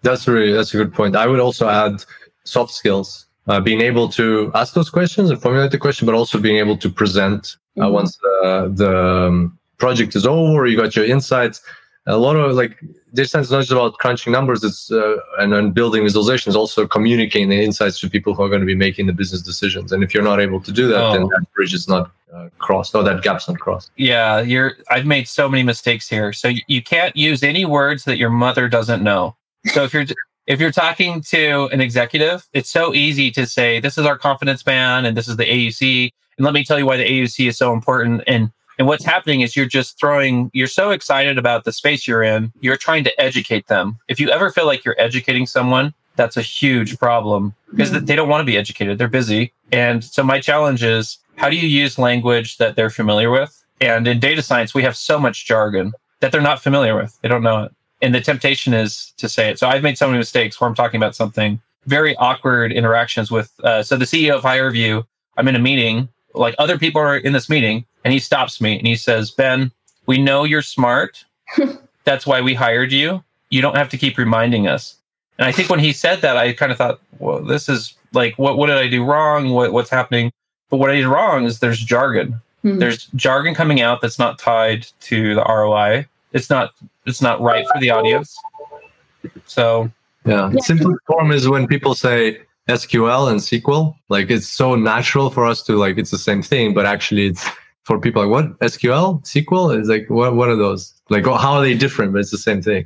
That's really that's a good point. I would also add soft skills, uh, being able to ask those questions and formulate the question, but also being able to present uh, mm-hmm. once the, the um, project is over, you got your insights. A lot of like data science is not just about crunching numbers, it's uh, and, and building visualizations, also communicating the insights to people who are going to be making the business decisions. And if you're not able to do that, oh. then that bridge is not uh, crossed or that gap's not crossed. Yeah, you're. I've made so many mistakes here. So you can't use any words that your mother doesn't know. So if you're if you're talking to an executive, it's so easy to say, "This is our confidence band, and this is the AUC." And let me tell you why the AUC is so important. And and what's happening is you're just throwing, you're so excited about the space you're in, you're trying to educate them. If you ever feel like you're educating someone, that's a huge problem because mm-hmm. they don't want to be educated. They're busy. And so my challenge is how do you use language that they're familiar with? And in data science, we have so much jargon that they're not familiar with. They don't know it. And the temptation is to say it. So I've made so many mistakes where I'm talking about something very awkward interactions with. Uh, so the CEO of HireVue, I'm in a meeting, like other people are in this meeting, and he stops me and he says, Ben, we know you're smart. [laughs] That's why we hired you. You don't have to keep reminding us. And I think when he said that, I kind of thought, well, this is like, what, what did I do wrong? What, what's happening? But what I did wrong is there's jargon. Mm-hmm. There's jargon coming out that's not tied to the ROI. It's not, it's not right for the audience. So, yeah. yeah. Simplest form is when people say SQL and SQL. Like it's so natural for us to like, it's the same thing, but actually it's, for people like what SQL, SQL is like what what are those? Like how are they different? But it's the same thing.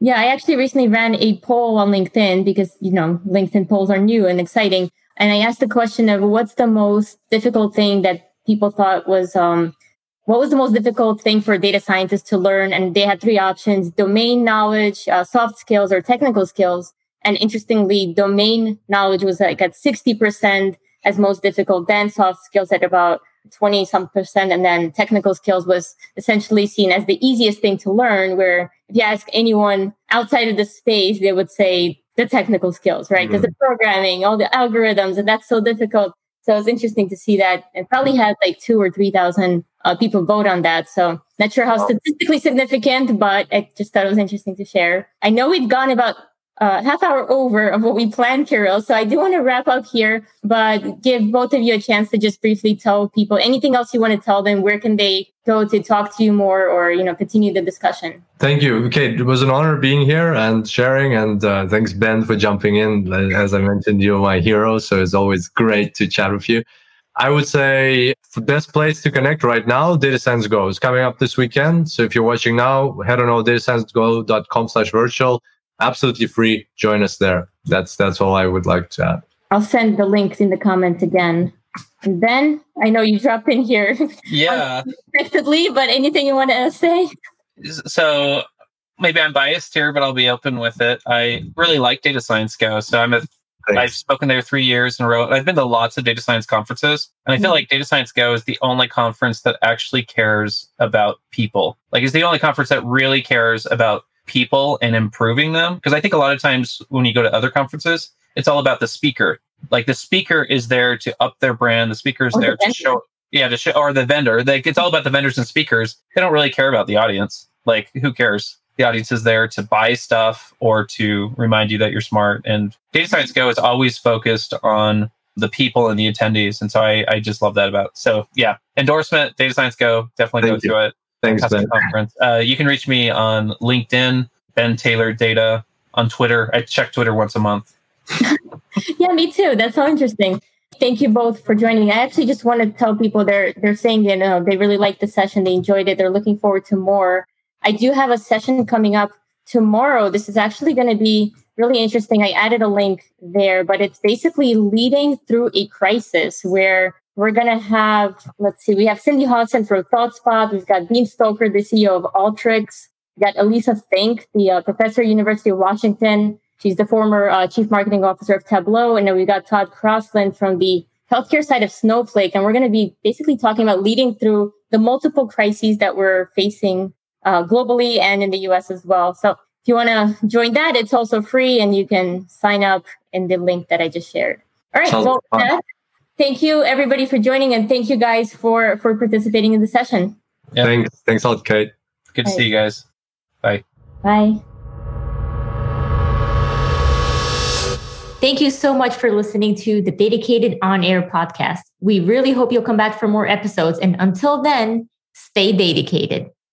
Yeah, I actually recently ran a poll on LinkedIn because you know LinkedIn polls are new and exciting, and I asked the question of what's the most difficult thing that people thought was um, what was the most difficult thing for data scientists to learn? And they had three options: domain knowledge, uh, soft skills, or technical skills. And interestingly, domain knowledge was like at sixty percent as most difficult, then soft skills at about 20 some percent and then technical skills was essentially seen as the easiest thing to learn where if you ask anyone outside of the space they would say the technical skills right because mm-hmm. the programming all the algorithms and that's so difficult so it's interesting to see that it probably had like two or three thousand uh, people vote on that so not sure how statistically significant but i just thought it was interesting to share i know we've gone about uh, half hour over of what we planned, Kirill. So I do want to wrap up here, but give both of you a chance to just briefly tell people anything else you want to tell them. Where can they go to talk to you more, or you know, continue the discussion? Thank you. Okay, it was an honor being here and sharing, and uh, thanks Ben for jumping in. As I mentioned, you're my hero, so it's always great to chat with you. I would say the best place to connect right now, Data Science Go is coming up this weekend. So if you're watching now, head on over datasciencego.com slash virtual absolutely free. Join us there. That's that's all I would like to add. I'll send the links in the comments again. And then I know you dropped in here. Yeah. Unexpectedly, but anything you want to say? So maybe I'm biased here, but I'll be open with it. I really like Data Science Go. So I'm a Thanks. I've spoken there three years in a row. I've been to lots of data science conferences, and I feel mm-hmm. like Data Science Go is the only conference that actually cares about people. Like, it's the only conference that really cares about people and improving them. Because I think a lot of times when you go to other conferences, it's all about the speaker. Like the speaker is there to up their brand. The speaker is or there the to show, yeah, to show, or the vendor. Like it's all about the vendors and speakers. They don't really care about the audience. Like who cares? The audience is there to buy stuff or to remind you that you're smart. And Data Science Go is always focused on the people and the attendees. And so I, I just love that about. It. So yeah, endorsement, Data Science Go, definitely Thank go you. to it. Thanks, Ben. Conference. Uh, you can reach me on LinkedIn, Ben Taylor Data, on Twitter. I check Twitter once a month. [laughs] yeah, me too. That's so interesting. Thank you both for joining. I actually just want to tell people they're they're saying you know they really liked the session, they enjoyed it, they're looking forward to more. I do have a session coming up tomorrow. This is actually going to be really interesting. I added a link there, but it's basically leading through a crisis where we're going to have, let's see, we have Cindi Howson for ThoughtSpot. We've got Dean Stoecker, the CEO of Alteryx. We got Elissa Fink, the uh, professor at University of Washington. She's the former uh, chief marketing officer of Tableau. And then we got Todd Crosslin from the healthcare side of Snowflake. And we're going to be basically talking about leading through the multiple crises that we're facing uh, globally and in the US as well. So if you want to join that, it's also free and you can sign up in the link that I just shared. All right. Sounds well, that, thank you everybody for joining and thank you guys for for participating in the session. Yeah. Thanks. Thanks a lot, Kate. Good to see you guys. Bye. Bye. Thank you so much for listening to the DATAcated On Air podcast. We really hope you'll come back for more episodes. And until then, stay DATAcated.